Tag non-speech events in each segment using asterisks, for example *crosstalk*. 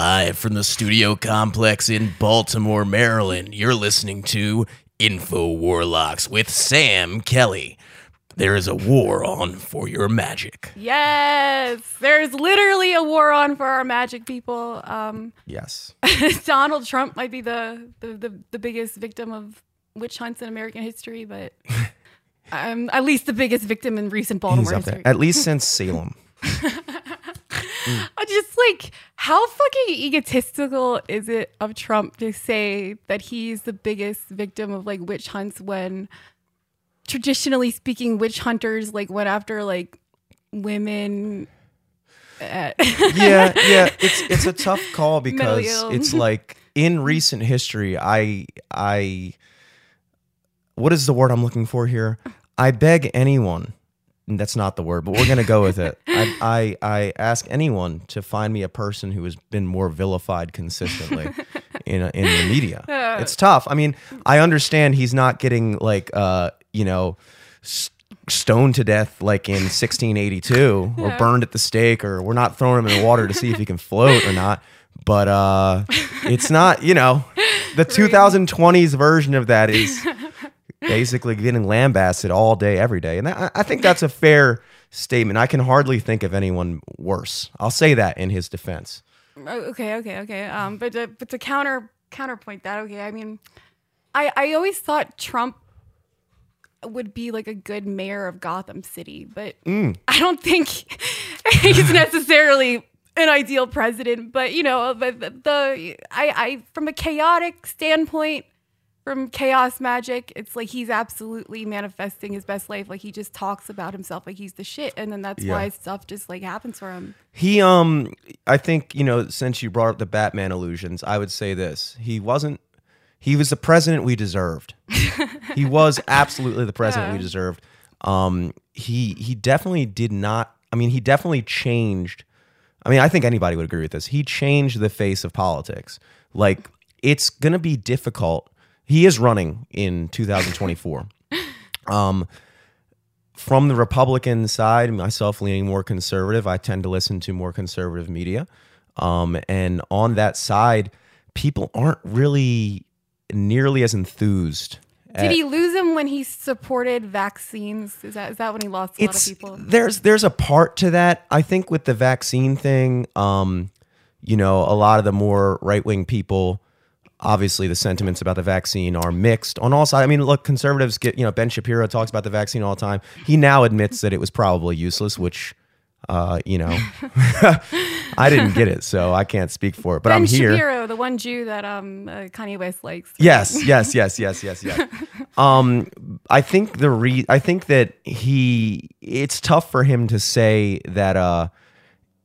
Live from the studio complex in Baltimore, Maryland, you're listening to Info Warlocks with Sam Kelly. There is a war on for your magic. Yes, there's literally a war on for our magic people. Um, Yes. *laughs* Donald Trump might be the, the, the, the biggest victim of witch hunts in American history, but *laughs* um, at least the biggest victim in recent He's Baltimore up there. history. At least since Salem. *laughs* Mm. I just like how fucking egotistical is it of Trump to say that he's the biggest victim of like witch hunts when traditionally speaking witch hunters like went after like women yeah, yeah. It's it's a tough call *laughs* because it's like in recent history, I I what is the word I'm looking for here? I beg anyone. That's not the word, but we're gonna go with it. *laughs* I, I I ask anyone to find me a person who has been more vilified consistently in in the media. *laughs* It's tough. I mean, I understand he's not getting like uh you know. s Stoned to death like in 1682 *laughs* or burned at the stake or we're not throwing him in the water to see if he can float or not but uh it's not you know the 2020s version of that is basically getting lambasted all day every day and I, I think that's a fair statement i can hardly think of anyone worse i'll say that in his defense Oh, okay, okay, okay. Um, but to, but to counter counterpoint that, okay, I mean, I I always thought Trump would be like a good mayor of Gotham City, but *laughs* I don't think he's necessarily an ideal president. But you know, but the, the I I from a chaotic standpoint. From chaos magic, it's like he's absolutely manifesting his best life. Like he just talks about himself like he's the shit, and then that's Yeah. why stuff just like happens for him. He um I think, you know, since you brought up the Batman illusions, I would say this. He wasn't he was the president we deserved. he *laughs* was absolutely the president we deserved. Um he he definitely did not I mean, he definitely changed I mean, I think anybody would agree with this. He changed the face of politics. Like it's going to be difficult. He is running in 2024. *laughs* um from the Republican side, myself leaning more conservative, I tend to listen to more conservative media. Um, and on that side, people aren't really nearly as enthused. Did at- he lose him when he supported vaccines? Is that is that when he lost a lot of people? there's there's a part to that. I think with the vaccine thing, um, you know, a lot of the more right wing people, obviously the sentiments about the vaccine are mixed on all sides. I mean, look, conservatives get you know Ben Shapiro talks about the vaccine all the time. He now admits that it was probably useless, which. Uh, you know, *laughs* I didn't get it, so I can't speak for it. But Ben I'm here. Shapiro, the one Jew that um uh, Kanye West likes. Yes, yes, yes, yes, yes, yes. *laughs* Um, I think the re I think that he it's tough for him to say that uh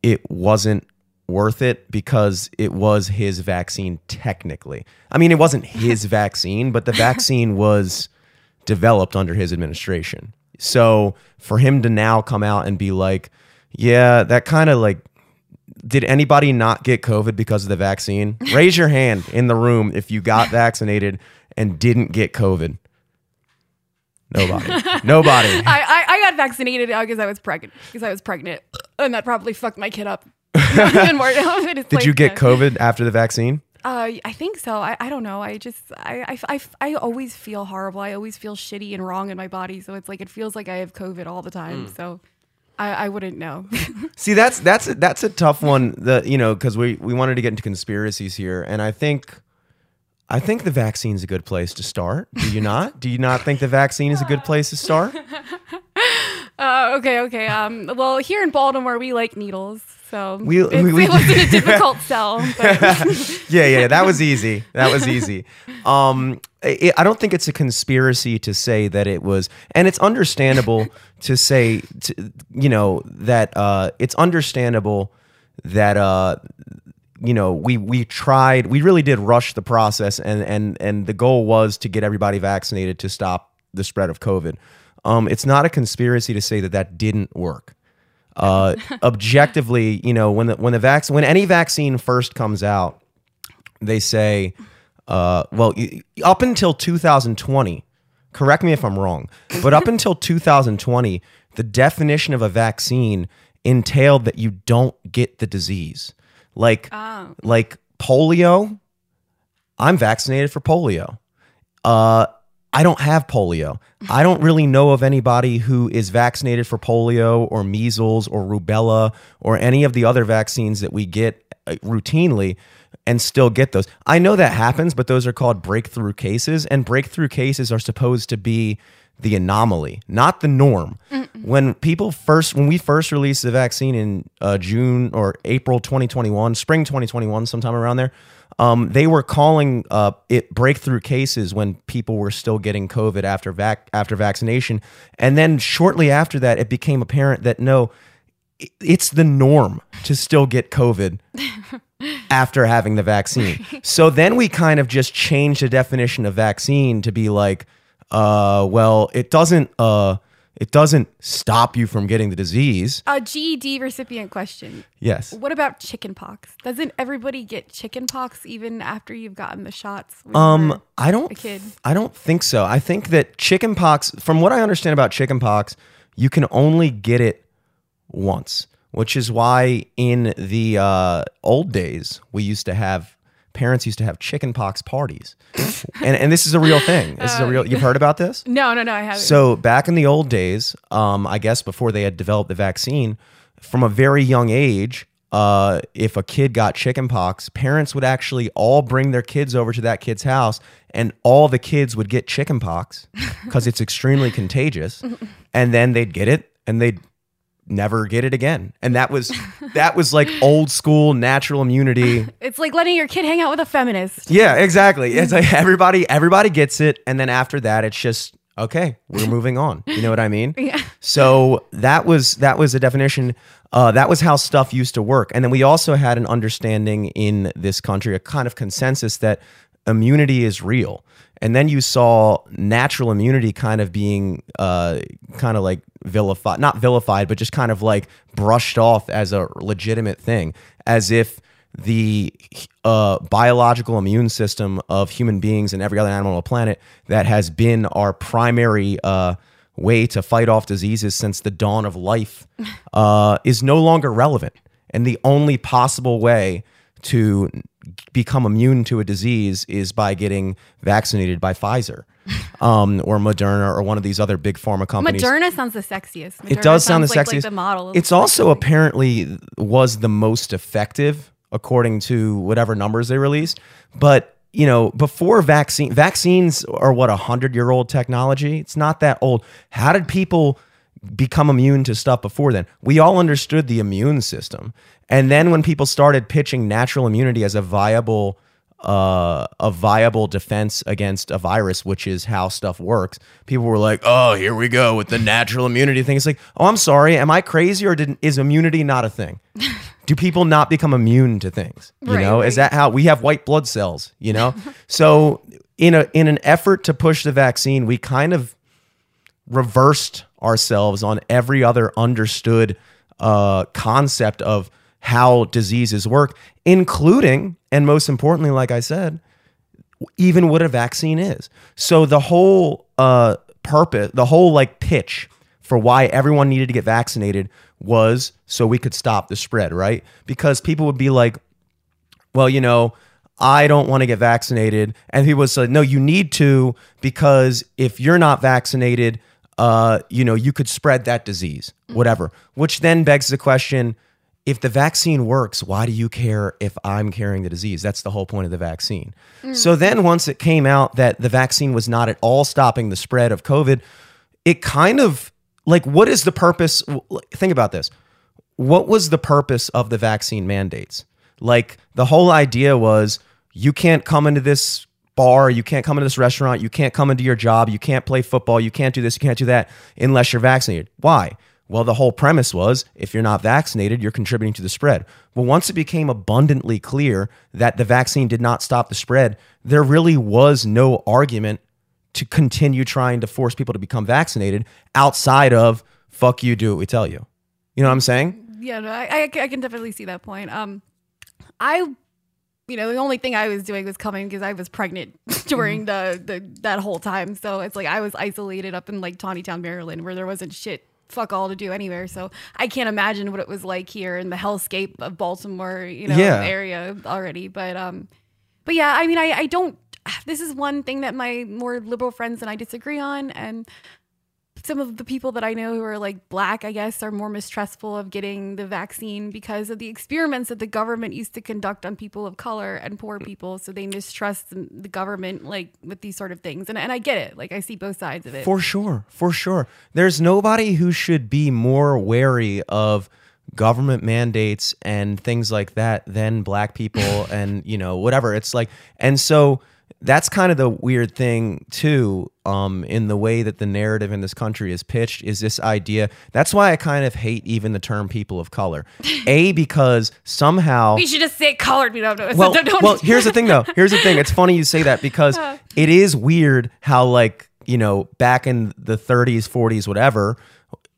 it wasn't worth it because it was his vaccine technically. I mean, it wasn't *laughs* his vaccine, but the vaccine was developed under his administration. So for him to now come out and be like, yeah, that kind of like did anybody not get COVID because of the vaccine? *laughs* Raise your hand in the room if you got vaccinated and didn't get COVID. Nobody. *laughs* Nobody. I, I, I got vaccinated because I was pregnant because I was pregnant and that probably fucked my kid up. *laughs* Even more. *laughs* It's Did like, you get COVID after the vaccine? Uh, I think so. I, I don't know. I just I, I, I, I always feel horrible. I always feel shitty and wrong in my body. So it's like it feels like I have COVID all the time. Hmm. So I, I wouldn't know. *laughs* See, that's that's that's a tough one. The you know because we we wanted to get into conspiracies here, and I think I think the vaccine's a good place to start. Do you not? Do you not think the vaccine is a good place to start? Uh, okay, okay. Um, well, here in Baltimore, we like needles, so We- we- we- it wasn't a *laughs* difficult sell. *laughs* Yeah, yeah, that was easy. That was easy. Um, I I don't think it's a conspiracy to say that it was, and it's understandable to say, to, you know, that uh, it's understandable that uh, you know we we tried, we really did rush the process, and and and the goal was to get everybody vaccinated to stop the spread of COVID. Um, it's not a conspiracy to say that that didn't work uh, *laughs* objectively, you know, when the when the vac- when any vaccine first comes out, they say, uh, well, up until 2020, correct me if I'm wrong, but up until *laughs* 2020, the definition of a vaccine entailed that you don't get the disease. Like Oh. like polio. I'm vaccinated for polio. Uh, I don't have polio. I don't really know of anybody who is vaccinated for polio or measles or rubella or any of the other vaccines that we get uh, routinely and still get those. I know that happens, but those are called breakthrough cases, and breakthrough cases are supposed to be the anomaly, not the norm. When people first, when we first released the vaccine in uh, June or April 2021, spring 2021, sometime around there, um, they were calling uh, it breakthrough cases when people were still getting COVID after vac- after vaccination, and then shortly after that, it became apparent that no, it's the norm to still get COVID *laughs* after having the vaccine. So then we kind of just changed the definition of vaccine to be like, uh, well, it doesn't, uh, it doesn't stop you from getting the disease. A GED recipient question. Yes. What about chickenpox? Doesn't everybody get chickenpox even after you've gotten the shots? Um, I don't. a kid. I don't think so. I think that chickenpox, from what I understand about chickenpox, you can only get it once, which is why in the uh, old days we used to have parents used to have chickenpox parties, and and this is a real thing. This is a real. You've heard about this? No, no, no, I haven't. So back in the old days, um, I guess before they had developed the vaccine, from a very young age, uh, if a kid got chickenpox, parents would actually all bring their kids over to that kid's house, and all the kids would get chickenpox because it's extremely contagious, and then they'd get it, and they'd never get it again. And that was *laughs* that was like old school natural immunity. *laughs* it's like letting your kid hang out with a feminist. Yeah, exactly. It's like everybody everybody gets it and then after that it's just okay, we're moving on. You know what I mean? *laughs* Yeah. So that was that was a definition. Uh, that was how stuff used to work. And then we also had an understanding in this country, a kind of consensus that immunity is real. And then you saw natural immunity kind of being uh, kind of like vilified, not vilified, but just kind of like brushed off as a legitimate thing, as if the uh, biological immune system of human beings and every other animal on the planet that has been our primary uh, way to fight off diseases since the dawn of life *laughs* uh, is no longer relevant. And the only possible way to become immune to a disease is by getting vaccinated by Pfizer *laughs* um, or Moderna or one of these other big pharma companies Moderna sounds the sexiest. it does sound the like, sexiest. Like the model. It's also apparently was the most effective according to whatever numbers they released. But you know, before vaccine vaccines are what a hundred year old technology. It's not that old. How did people become immune to stuff before then? We all understood the immune system, and then when people started pitching natural immunity as a viable uh, a viable defense against a virus, which is how stuff works. People were like, "Oh, here we go with the natural immunity thing." It's like, "Oh, I'm sorry, am I crazy or did is immunity not a thing? *laughs* Do people not become immune to things? You Right, know, is that how we have white blood cells? You know, *laughs* so in a in an effort to push the vaccine, we kind of reversed ourselves on every other understood uh, concept of how diseases work, including, and most importantly, like I said, even what a vaccine is. So the whole uh, purpose, the whole like pitch for why everyone needed to get vaccinated was so we could stop the spread, right? Because people would be like, well, you know, I don't want to get vaccinated. And he was like, no, you need to because if you're not vaccinated, uh, you know, you could spread that disease, whatever. Which then begs the question if the vaccine works, why do you care if I'm carrying the disease? That's the whole point of the vaccine. So then once it came out that the vaccine was not at all stopping the spread of COVID, it kind of like, what is the purpose? Think about this what was the purpose of the vaccine mandates? Like the whole idea was you can't come into this bar, you can't come into this restaurant, you can't come into your job, you can't play football, you can't do this, you can't do that unless you're vaccinated. Why? Well, the whole premise was if you're not vaccinated, you're contributing to the spread. Well, once it became abundantly clear that the vaccine did not stop the spread, there really was no argument to continue trying to force people to become vaccinated outside of fuck you, do what we tell you. You know what I'm saying? yeah, no, I, I, I can definitely see that point. Um, I, you know, the only thing I was doing was coming because I was pregnant *laughs* during the, the that whole time. So it's like I was isolated up in like Taneytown, Maryland, where there wasn't shit fuck all to do anywhere. So I can't imagine what it was like here in the hellscape of Baltimore, you know, Yeah. area already. But um, but yeah, I mean, I I don't. *sighs* This is one thing that my more liberal friends and I disagree on, and some of the people that I know who are like black, I guess, are more mistrustful of getting the vaccine because of the experiments that the government used to conduct on people of color and poor people. So they mistrust the government like with these sort of things. And and I get it. Like I see both sides of it. For sure, for sure. There's nobody who should be more wary of government mandates and things like that than black people and you know whatever. It's like and so that's kind of the weird thing too um in the way that the narrative in this country is pitched is this idea that's why i kind of hate even the term people of color a because somehow we should just say colored people. No, *laughs* well, don't- don't- well, here's the thing though. Here's the thing. It's funny you say that because *laughs* it is weird how like, you know, back in the 30s, 40s, whatever,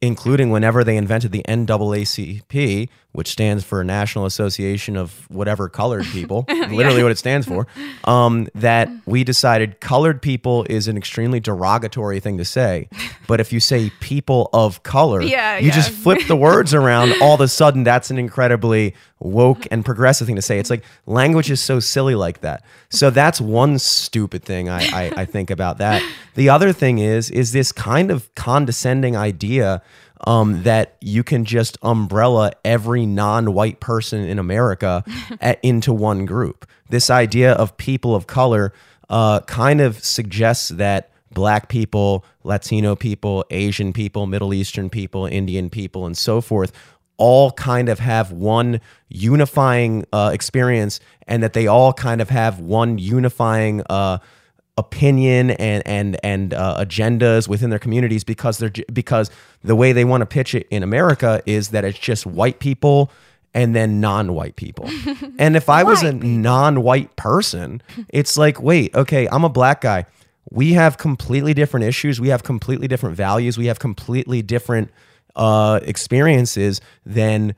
including whenever they invented the NAACP, which stands for National Association of whatever colored people, *laughs* literally what it stands for, um, that we decided colored people is an extremely derogatory thing to say. But if you say people of color, Yeah, you just flip the words *laughs* around, all of a sudden that's an incredibly woke and progressive thing to say. It's like language is so silly like that. So that's one stupid thing I, I, I think about that. The other thing is is this kind of condescending idea um, that you can just umbrella every non-white person in America *laughs* at, into one group. This idea of people of color uh, kind of suggests that black people, Latino people, Asian people, Middle Eastern people, Indian people, and so forth all kind of have one unifying uh, experience and that they all kind of have one unifying uh, opinion and and and uh, agendas within their communities because they're because the way they want to pitch it in America is that it's just white people and then non-white people. *laughs* and if I was a non-white person, it's like, wait, okay, I'm a black guy. We have completely different issues. We have completely different values. We have completely different uh, experiences than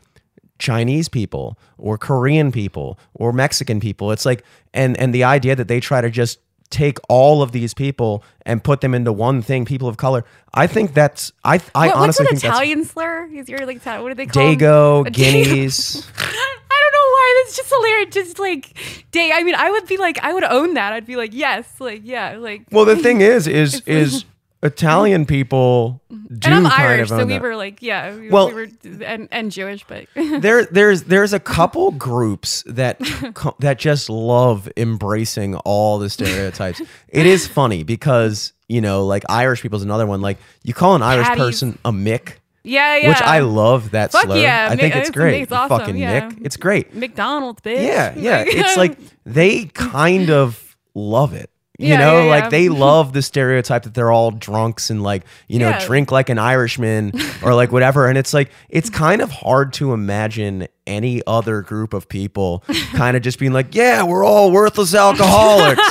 Chinese people or Korean people or Mexican people. It's like, and and the idea that they try to just take all of these people and put them into one thing, people of color. I think that's I I What- honestly what's an Italian slur? Is your like what do they call 'em? Dago, A *laughs* Dago. guineas. I don't know why. That's just hilarious. Just like day. I mean, I would be like, I would own that. I'd be like, yes, like yeah, like. Well, the thing is, is *laughs* is Italian mm-hmm. people mm-hmm. do and I'm kind Irish, so we that. were like, yeah, we, Well- we were and and Jewish, but *laughs* there there's there's a *laughs* couple groups that *laughs* co- that just love embracing all the stereotypes. it is funny because you know, like Irish people's another one. Like you call an Irish Patties. person a Mick, yeah, yeah. which I love that Fuck slur. yeah, I think it's it's- great. it's awesome, Fucking yeah. Mick, it's great. McDonald's, bitch. Yeah, yeah. It's like they kind of love it. You Yeah, know, yeah, like yeah. they *laughs* love the stereotype that they're all drunks and like, you know, drink like an Irishman or like whatever. And it's like, it's *laughs* kind of hard to imagine any other group of people *laughs* kind of just being like, yeah, we're all worthless alcoholics.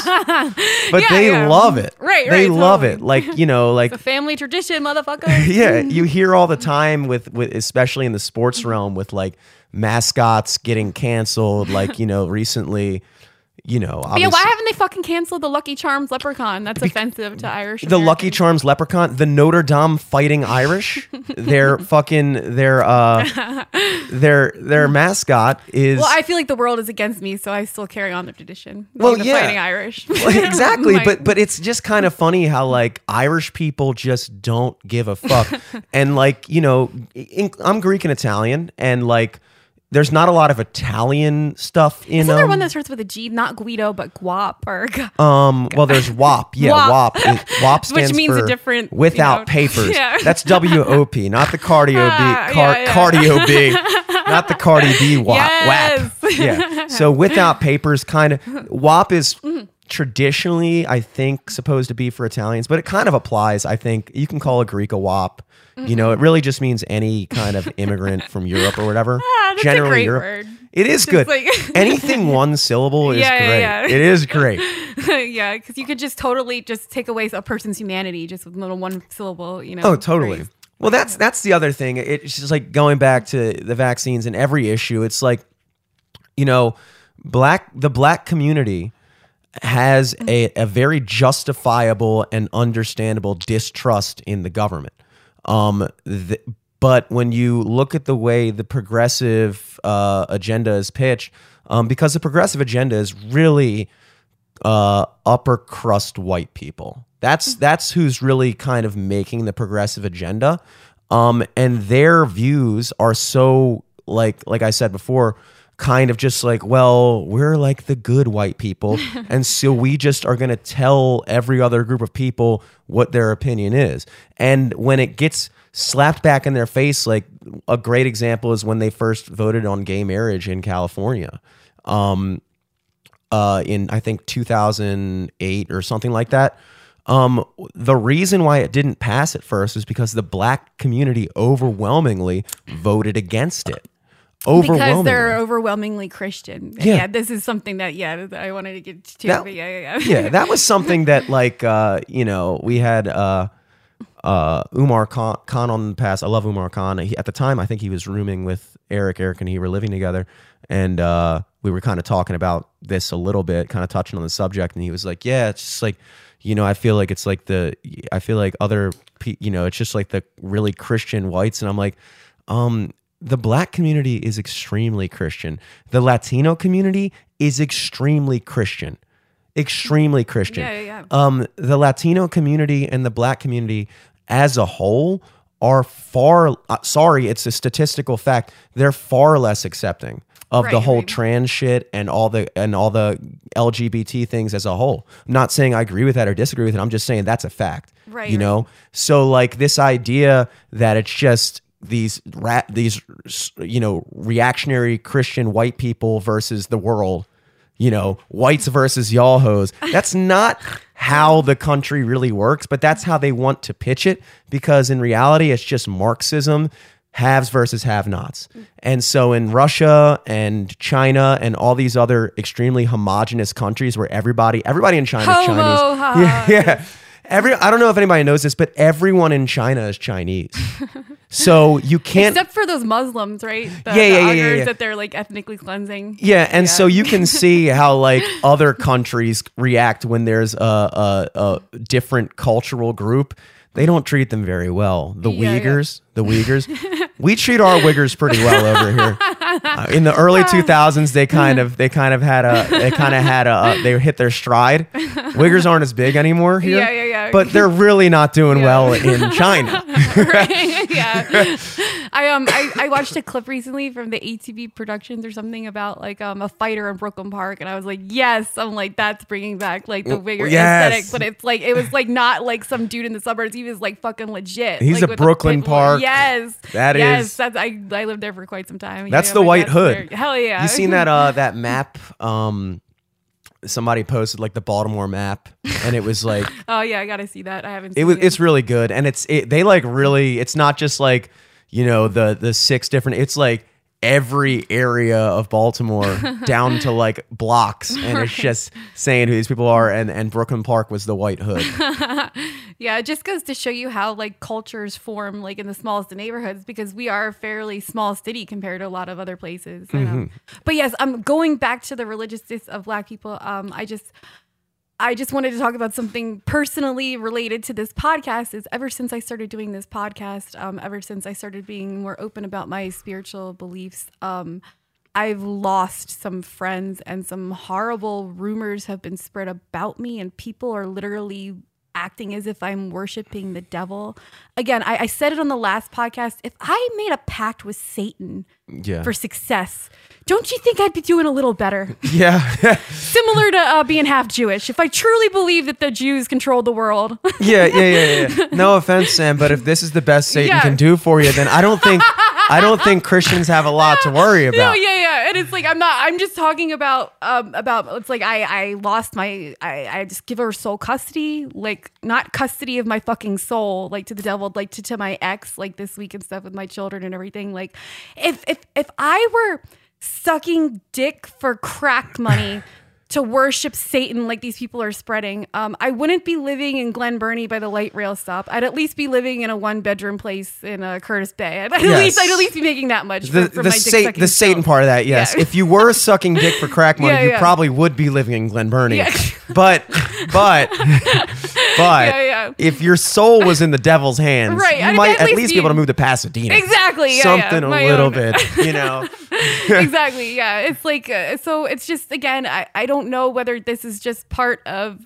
but they love it. Right, They right, love totally. it. Like, you know, like a family tradition, motherfucker. yeah, you hear all the time with, with especially in the sports realm with like mascots getting canceled. Like you know, recently, you know, yeah, why haven't they fucking canceled the Lucky Charms leprechaun? That's offensive to Irish. the Lucky Charms leprechaun, the Notre Dame fighting Irish, *laughs* their fucking their uh *laughs* their their mascot is Well, I feel like the world is against me, so I still carry on the tradition. Well, the yeah. fighting Irish. *laughs* exactly Like- but but it's just kind of funny how like irish people just don't give a fuck and like you know in, i'm greek and italian and like there's not a lot of italian stuff in Isn't there um, one that starts with a G, not Guido, but Guap or um well there's *laughs* wop yeah wop Wop. It- wop stands Which means a for different, you without know, papers *laughs* yeah. that's w-o-p not the cardio *laughs* Ah, b car, yeah, yeah. cardio b not the cardi b wop Yes. wap yeah so without papers kind of wop is Mm-hmm. Traditionally i think supposed to be for italians but it kind of applies i think you can call a greek a wop you know it really just means any kind of immigrant *laughs* from europe or whatever Mm-hmm. Ah, that's a great Europe. word. it is good like- *laughs* anything one syllable is Yeah, yeah, great yeah. it is great *laughs* yeah, because you could just totally just take away a person's humanity just with little one syllable, you know. Oh, totally. phrase. Well, that's that's the other thing. It's just like going back to the vaccines and every issue. It's like, you know, black the black community has a, a very justifiable and understandable distrust in the government. Um, th- but when you look at the way the progressive uh, agenda is pitched, um, because the progressive agenda is really uh, upper crust white people. That's that's who's really kind of making the progressive agenda, um, and their views are so like like I said before, kind of just like well we're like the good white people, *laughs* and so we just are going to tell every other group of people what their opinion is, and when it gets slapped back in their face, like a great example is when they first voted on gay marriage in California. Um, uh, in I think 2008 or something like that. Um, the reason why it didn't pass at first is because the black community overwhelmingly voted against it. Because they're overwhelmingly Christian. Yeah. Yeah. this is something that yeah that I wanted to get to. That- but yeah, yeah, yeah. yeah, that was *laughs* something that like uh, you know we had uh, uh, Umar Khan, Khan on the past. I love Umar Khan. He, at the time, I think he was rooming with Eric. Eric and he were living together, and uh, we were kind of talking about this a little bit, kind of touching on the subject. And he was like, "Yeah, it's just like." You know, I feel like it's like the, I feel like other, you know, it's just like the really Christian whites, and I'm like, um, the black community is extremely Christian. The Latino community is extremely Christian. Extremely Christian. Yeah, yeah, yeah. Um, the Latino community and the black community as a whole are far uh, sorry, it's a statistical fact. They're far less accepting of the whole right. trans shit and all the and all the LGBT things as a whole. I'm not saying I agree with that or disagree with it. I'm just saying that's a fact. Right, You right. know? So like this idea that it's just these rat these you know reactionary Christian white people versus the world, you know, whites versus y'all hoes. That's not how the country really works, but that's how they want to pitch it because in reality it's just Marxism, haves versus have-nots. And so in Russia and China and all these other extremely homogenous countries where everybody everybody in China is Chinese. Yeah, *laughs* yeah. Every I don't know if anybody knows this, but everyone in China is Chinese. *laughs* so you can't Except for those Muslims, right? The, Yeah, yeah, the yeah, yeah, yeah. That they're like ethnically cleansing. Yeah, and so you can see how like *laughs* other countries react when there's a, a, a different cultural group. They don't treat them very well. The Yeah, yeah. Uyghurs, the Uyghurs, *laughs* we treat our Uyghurs pretty well over here. *laughs* Uh, in the early 2000s, they kind of they kind of had a they kind of had a uh, they hit their stride. *laughs* Uyghurs aren't as big anymore here. Yeah, yeah, yeah. But they're really not doing well in China. *laughs* right? yeah. *laughs* I um I, I watched a clip recently from the ATV Productions or something about like um a fighter in Brooklyn Park, and I was like, yes, I'm like that's bringing back like the Wigger yes. aesthetic, but it's like it was like not like some dude in the suburbs. He was like fucking legit. He's like, a Brooklyn bull. Park. Yes, That yes, is- That's I I lived there for quite some time. That's Yeah, the White Hood. there. Hell yeah. You seen that uh that *laughs* map? Um somebody posted like the Baltimore map and it was like *laughs* oh yeah, I gotta see that. I haven't. it Seen was it's really good and it's it, they like really it's not just like you know the the six different it's like every area of Baltimore *laughs* down to like blocks and it's just saying who these people are and and Brooklyn Park was the White Hood. *laughs* Yeah, it just goes to show you how like cultures form like in the smallest of neighborhoods because we are a fairly small city compared to a lot of other places. Mm-hmm. But yes, I'm going back to the religiousness of black people. Um, I just I just wanted to talk about something personally related to this podcast. Is ever since I started doing this podcast, um, ever since I started being more open about my spiritual beliefs, um, I've lost some friends and some horrible rumors have been spread about me, and people are literally acting as if I'm worshiping the devil. Again, I, I said it on the last podcast. If I made a pact with Satan Yeah. for success, don't you think I'd be doing a little better? *laughs* yeah. *laughs* Similar to uh, being half Jewish. If I truly believe that the Jews controlled the world, yeah, yeah, yeah, yeah. *laughs* No offense, Sam, but if this is the best Satan Yeah. can do for you, then I don't think I don't think Christians have a lot to worry *laughs* about. No, yeah, yeah, and it's like I'm not. I'm just talking about um about. It's like I I lost my. I I just give her sole custody, like not custody of my fucking soul, like to the devil, like to to my ex, like this week and stuff with my children and everything. Like if if if I were sucking dick for crack money. To worship Satan like these people are spreading, um, I wouldn't be living in Glen Burnie by the light rail stop. I'd at least be living in a one bedroom place in uh, Curtis Bay. I'd at Yes. least I'd at least be making that much. the, for, for the, my dick Satan, sucking the Satan part of that, yes. Yeah. If you were sucking dick for crack *laughs* money, Yeah, you yeah. probably would be living in Glen Burnie. But, but, *laughs* but, Yeah, yeah. if your soul was in the devil's hands, Right, you I'd might at least least be- able to move to Pasadena. Exactly. Yeah, Something a little own. bit, you know. *laughs* *laughs* exactly. Yeah. It's like, uh, so it's just, again, I, I don't know whether this is just part of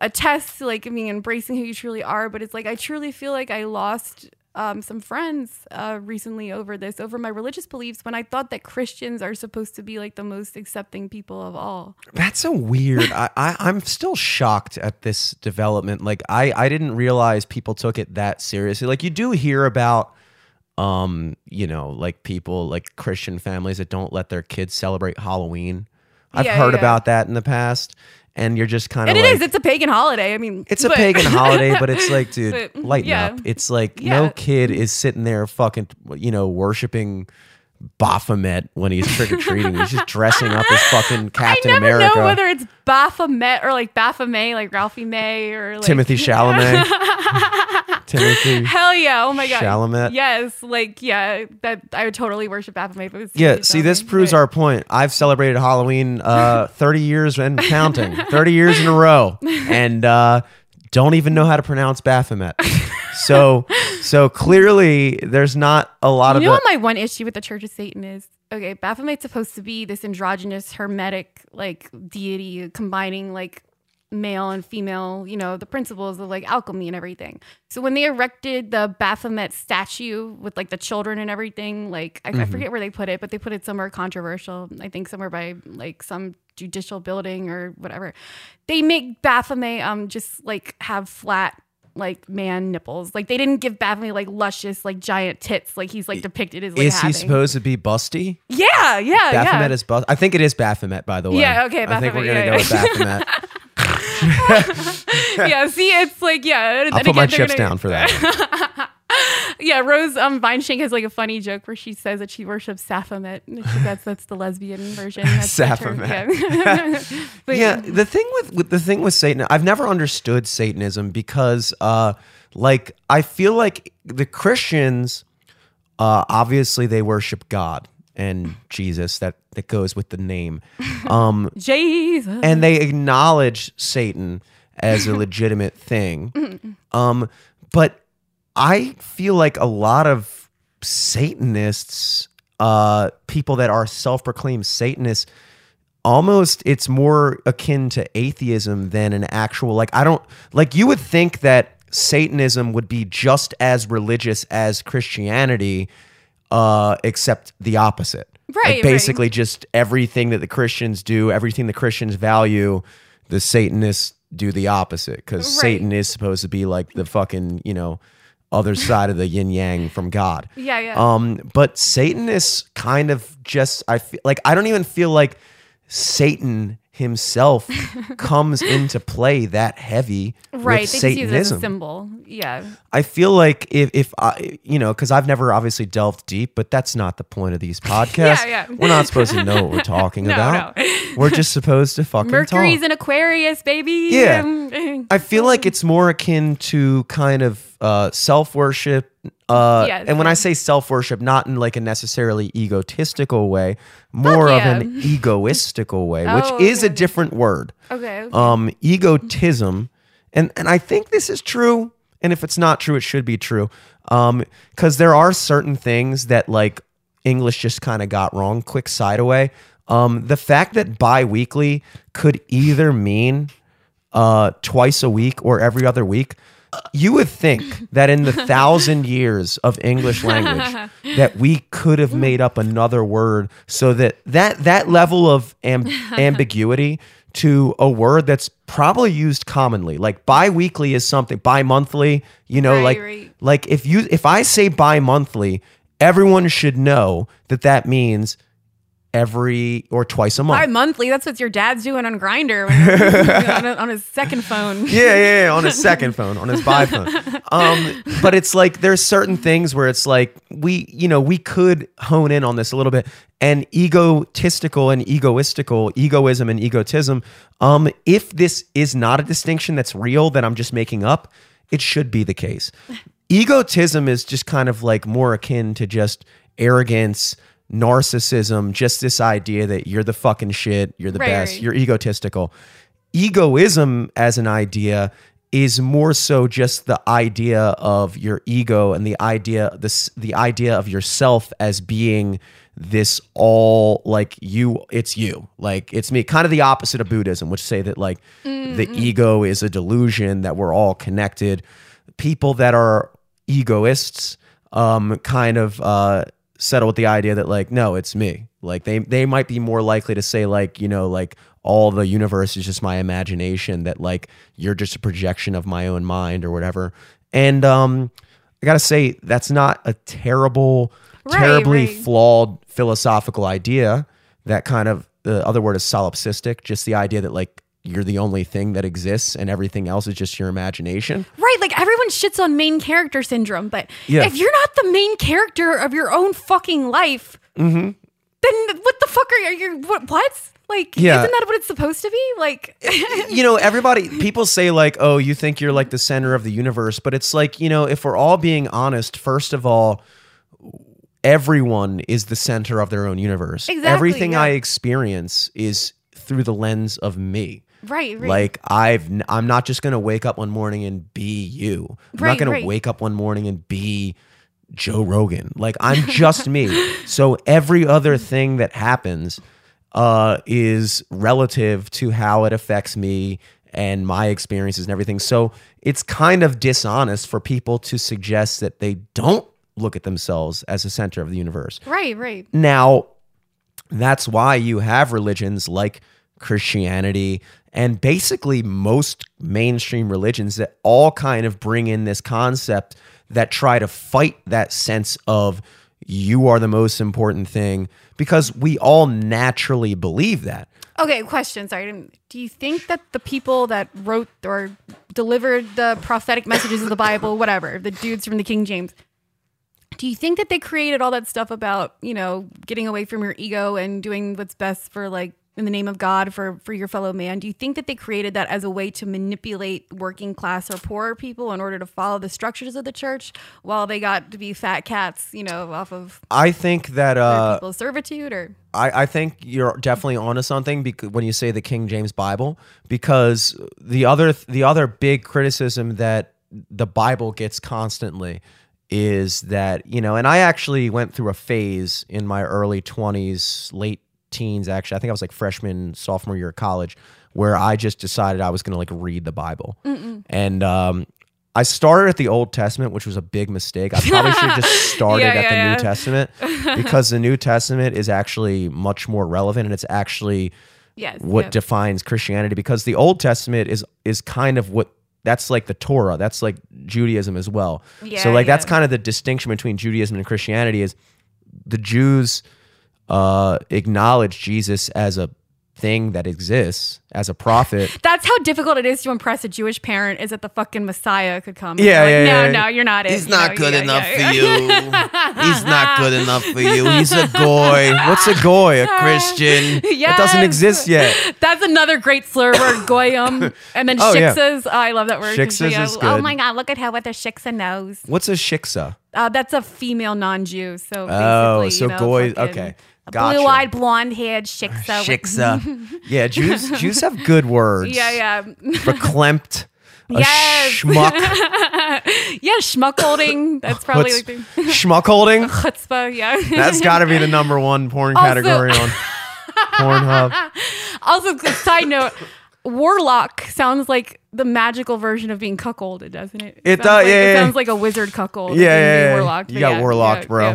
a test, like, I mean, embracing who you truly are, but it's like, I truly feel like I lost um, some friends uh, recently over this, over my religious beliefs, when I thought that Christians are supposed to be like the most accepting people of all. That's a weird. I, I I'm still shocked at this development. Like I I didn't realize people took it that seriously. Like you do hear about um you know like people like Christian families that don't let their kids celebrate Halloween. I've Yeah, heard yeah. about that in the past, and you're just kind of And like it is, it's a pagan holiday. I mean, it's a pagan holiday, *laughs* but it's like, dude, But, mm, lighten yeah. up. It's like no kid is sitting there fucking, you know, worshiping Baphomet when he's trick or treating. he's just dressing up as fucking *laughs* Captain I never America. know whether it's Baphomet or like Baphomet, like Ralphie May or like Timothy *laughs* Chalamet. Timothy. *gasps* Hell yeah! Oh my god. Chalamet. Yes, like yeah, that I would totally worship Baphomet. If Yeah, see, this proves but- our point. I've celebrated Halloween uh, *laughs* 30 years and counting, 30 years in a row, and uh, don't even know how to pronounce Baphomet. *laughs* So, so clearly, there's not a lot You of You know the, what my one issue with the Church of Satan is? Okay, Baphomet's supposed to be this androgynous, hermetic, like deity combining like male and female, you know, the principles of like alchemy and everything. So when they erected the Baphomet statue with like the children and everything, like I, I Mm-hmm. forget where they put it, but they put it somewhere controversial. I think somewhere by like some judicial building or whatever. They make Baphomet um just like have flat like man nipples. Like they didn't give Baphomet like luscious like giant tits like he's like depicted as like is he supposed to be busty? Yeah, yeah, Baphomet yeah. is bust. I think it is Baphomet, by the way. Yeah, okay, I think we're gonna yeah, go yeah. with Baphomet. *laughs* *laughs* yeah, see, it's like yeah. and I'll again, put my they're chips gonna- down for that. *laughs* Yeah, Rose um Vineshank has like a funny joke where she says that she worships Saphomet. That's that's the lesbian version. That's the *laughs* Yeah. But yeah the thing with, with the thing with satan i've never understood satanism because uh like i feel like the christians uh obviously they worship god and jesus that that goes with the name. *laughs* Um Jesus. and they acknowledge satan as a *laughs* legitimate thing. Um but i feel like a lot of satanists uh people that are self-proclaimed satanists almost it's more akin to atheism than an actual like I don't like you would think that Satanism would be just as religious as Christianity uh except the opposite. Right, Like right. basically just everything that the Christians do, everything the Christians value, the Satanists do the opposite cuz Right. Satan is supposed to be like the fucking, you know, other side of the yin yang from God. Yeah, yeah. Um, but Satanists kind of just I feel like I don't even feel like Satan himself *laughs* comes into play that heavy right. with They just use as a Satanism. symbol. Yeah. I feel like if if I you know because I've never obviously delved deep, but that's not the point of these *laughs* podcasts. yeah. yeah. We're not supposed to know what we're *laughs* talking No, about. no. We're just supposed to fucking Mercury's talk. in Aquarius, baby. Yeah. I feel like it's more akin to kind of uh, self worship. Uh, and when. I say self worship, not in like a necessarily egotistical way, more of an *laughs* egoistical way, which Oh, is okay, a different word. okay. okay. Um, egotism, and and I think this is true. And if it's not true, it should be true. Um, because there are certain things that like English just kind of got wrong. Quick side away. Um, the fact that bi-weekly could either mean uh twice a week or every other week. You would think that in the *laughs* thousand years of English language *laughs* that we could have made up another word so that that that level of am- *laughs* ambiguity to a word that's probably used commonly. Like bi-weekly is something bi-monthly, you know, Right, like right. like if you if I say bi-monthly, everyone should know that that means every or twice a month. Bi monthly. That's what your dad's doing on Grindr on, on his second phone. *laughs* yeah, yeah, yeah, on his *laughs* second phone, on his bi phone. Um, but it's like there's certain things where it's like we, you know, we could hone in on this a little bit. And egotistical and egoistical, egoism and egotism. Um, if this is not a distinction that's real that I'm just making up, it should be the case. *laughs* Egotism is just kind of like more akin to just arrogance, narcissism, just this idea that you're the fucking shit, you're the Right, best, right. you're egotistical. Egoism as an idea is more so just the idea of your ego and the idea this the idea of yourself as being this all like you it's you. Like it's me kind of the opposite of buddhism which say that like the ego is a delusion that we're all connected. People that are egoists um kind of uh settle with the idea that like no it's me. Like they they might be more likely to say like you know like all the universe is just my imagination that like you're just a projection of my own mind or whatever. And um i gotta say that's not a terrible Right, terribly right. flawed philosophical idea. That kind of the other word is solipsistic. Just the idea that like you're the only thing that exists and everything else is just your imagination Right, like everyone shits on main character syndrome, but Yeah. if you're not the main character of your own fucking life, Mm-hmm. then what the fuck are you? What? what? Like, Yeah. isn't that what it's supposed to be? Like, *laughs* you know, everybody, people say, like, oh, you think you're like the center of the universe. But it's like, you know, if we're all being honest, first of all, everyone is the center of their own universe. Exactly, Everything yeah. I experience is through the lens of me. Right, right. Like I've, n- I'm not just gonna wake up one morning and be you. I'm Right, not gonna right. wake up one morning and be Joe Rogan. Like I'm *laughs* just me. So every other thing that happens uh, is relative to how it affects me and my experiences and everything. So it's kind of dishonest for people to suggest that they don't look at themselves as the center of the universe. right, right. Now, that's why you have religions like Christianity and basically most mainstream religions that all kind of bring in this concept that try to fight that sense of you are the most important thing because we all naturally believe that. Okay, question. Sorry. Do you think that the people that wrote or delivered the prophetic messages of the Bible, whatever, the dudes from the King James, do you think that they created all that stuff about, you know, getting away from your ego and doing what's best for like in the name of God for for your fellow man? Do you think that they created that as a way to manipulate working class or poorer people in order to follow the structures of the church while they got to be fat cats, you know, off of I think that uh, people's servitude or I, I think you're definitely onto something because when you say the King James Bible, because the other the other big criticism that the Bible gets constantly is that you know, and I actually went through a phase in my early twenties, late teens. Actually, I think I was like freshman, sophomore year of college, where I just decided I was going to like read the Bible, and um, I started at the Old Testament, which was a big mistake. I probably should have just *laughs* started Yeah, at yeah, the yeah. New Testament *laughs* because the New Testament is actually much more relevant and it's actually yes. what yeah. defines Christianity because the Old Testament is is kind of what that's like the Torah. That's like Judaism as well. So like that's kind of the distinction between Judaism and Christianity is the Jews uh acknowledge Jesus as a thing that exists as a prophet. *laughs* That's how difficult it is to impress a Jewish parent. Is that the fucking Messiah could come? Yeah, yeah, like, yeah, No, yeah. no, you're not it. He's you not know, good yeah, enough yeah, for you. He's not good enough for you. He's a *laughs* goy. What's a goy? A Christian? It doesn't exist yet. That's another great slur word, goyim. *laughs* And then Oh, yeah. Oh, I love that word. Shiksas Yeah. is Oh my god, look at how what the shiksa knows. What's a shiksa? Uh, that's a female non-Jew. So Oh, basically, so you know, goy- fucking okay. A Gotcha. Blue-eyed, blonde-haired shiksa. Shiksa. *laughs* Yeah, Jews Jews have good *laughs* words. Yeah, yeah. Verklempt. A *laughs* Yes. schmuck. yeah, schmuck holding. That's probably What's like the schmuck holding? chutzpah. Yeah. That's got to be the number one porn Also- category on Pornhub. Also, side note, warlock sounds like the magical version of being cuckolded, doesn't it? It sounds does, Like, yeah, it yeah. sounds like a wizard cuckold. Yeah, yeah, yeah. Warlocked, You got yeah, warlocked, bro.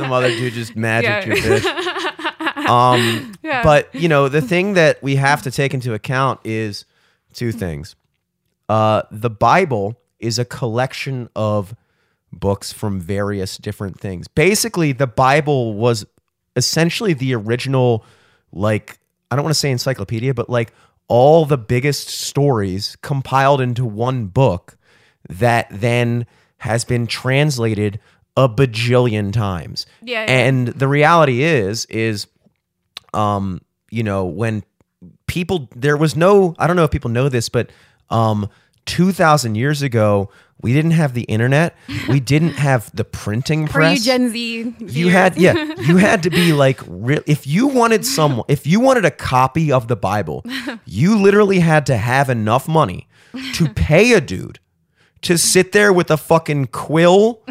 Some other dude just magic Yeah. your bitch. *laughs* Um, Yeah. but you know the thing that we have to take into account is two things. Uh, the Bible is a collection of books from various different things. Basically, the Bible was essentially the original, like, I don't want to say encyclopedia, but like all the biggest stories compiled into one book that then has been translated a bajillion times. Yeah, yeah. And the reality is, is, um, you know, when people there was no I don't know if people know this, but um 2000 years ago, we didn't have the internet. We *laughs* didn't have the printing press. For you. Gen Z, you had yeah, you had to be *laughs* like real if you wanted someone if you wanted a copy of the Bible, *laughs* you literally had to have enough money to pay a dude to sit there with a fucking quill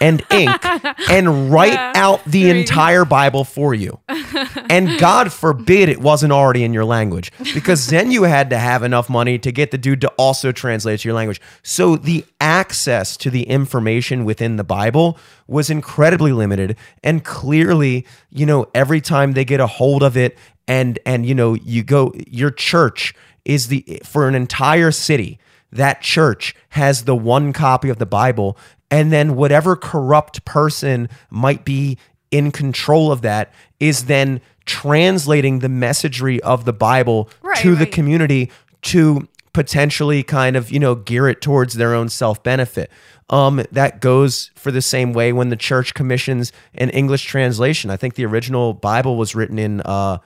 and ink *laughs* and write out the entire Bible for you. And God forbid it wasn't already in your language because then you had to have enough money to get the dude to also translate to your language. So the access to the information within the Bible was incredibly limited and clearly, you know, every time they get a hold of it and and you know, you go your church is the for an entire city that church has the one copy of the Bible, and then whatever corrupt person might be in control of that is then translating the messagery of the Bible Right, to the community to potentially kind of you know gear it towards their own self benefit. Um, that goes for the same way when the church commissions an English translation. I think the original Bible was written in uh,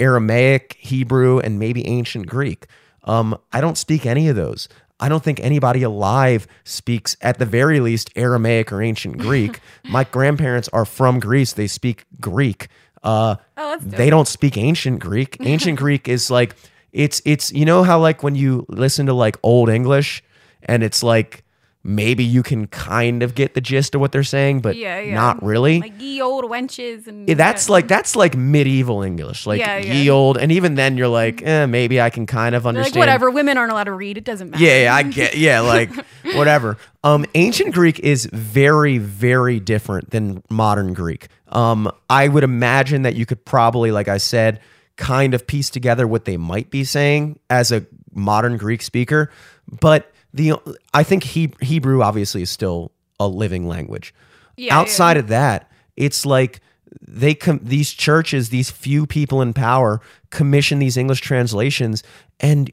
Aramaic, Hebrew, and maybe ancient Greek. Um, I don't speak any of those. I don't think anybody alive speaks, at the very least, Aramaic or ancient *laughs* Greek. My grandparents are from Greece. They speak Greek. Uh, Oh, they don't speak ancient Greek. *laughs* Ancient Greek is like it's it's you know how like when you listen to like old English and it's like maybe you can kind of get the gist of what they're saying, but Yeah, yeah. not really. like ye old wenches and Yeah, that's like that's like medieval English, like Yeah, ye old, and even then you're like, eh, maybe I can kind of understand. like whatever. Women aren't allowed to read. It doesn't matter. Yeah, yeah, I get. Yeah, *laughs* like whatever. Um, ancient Greek is very, very different than modern Greek. Um, I would imagine that you could probably, like I said, kind of piece together what they might be saying as a modern Greek speaker. But the I think he, Hebrew obviously is still a living language. Yeah, Outside of that, it's like they com- these churches, these few people in power commission these English translations and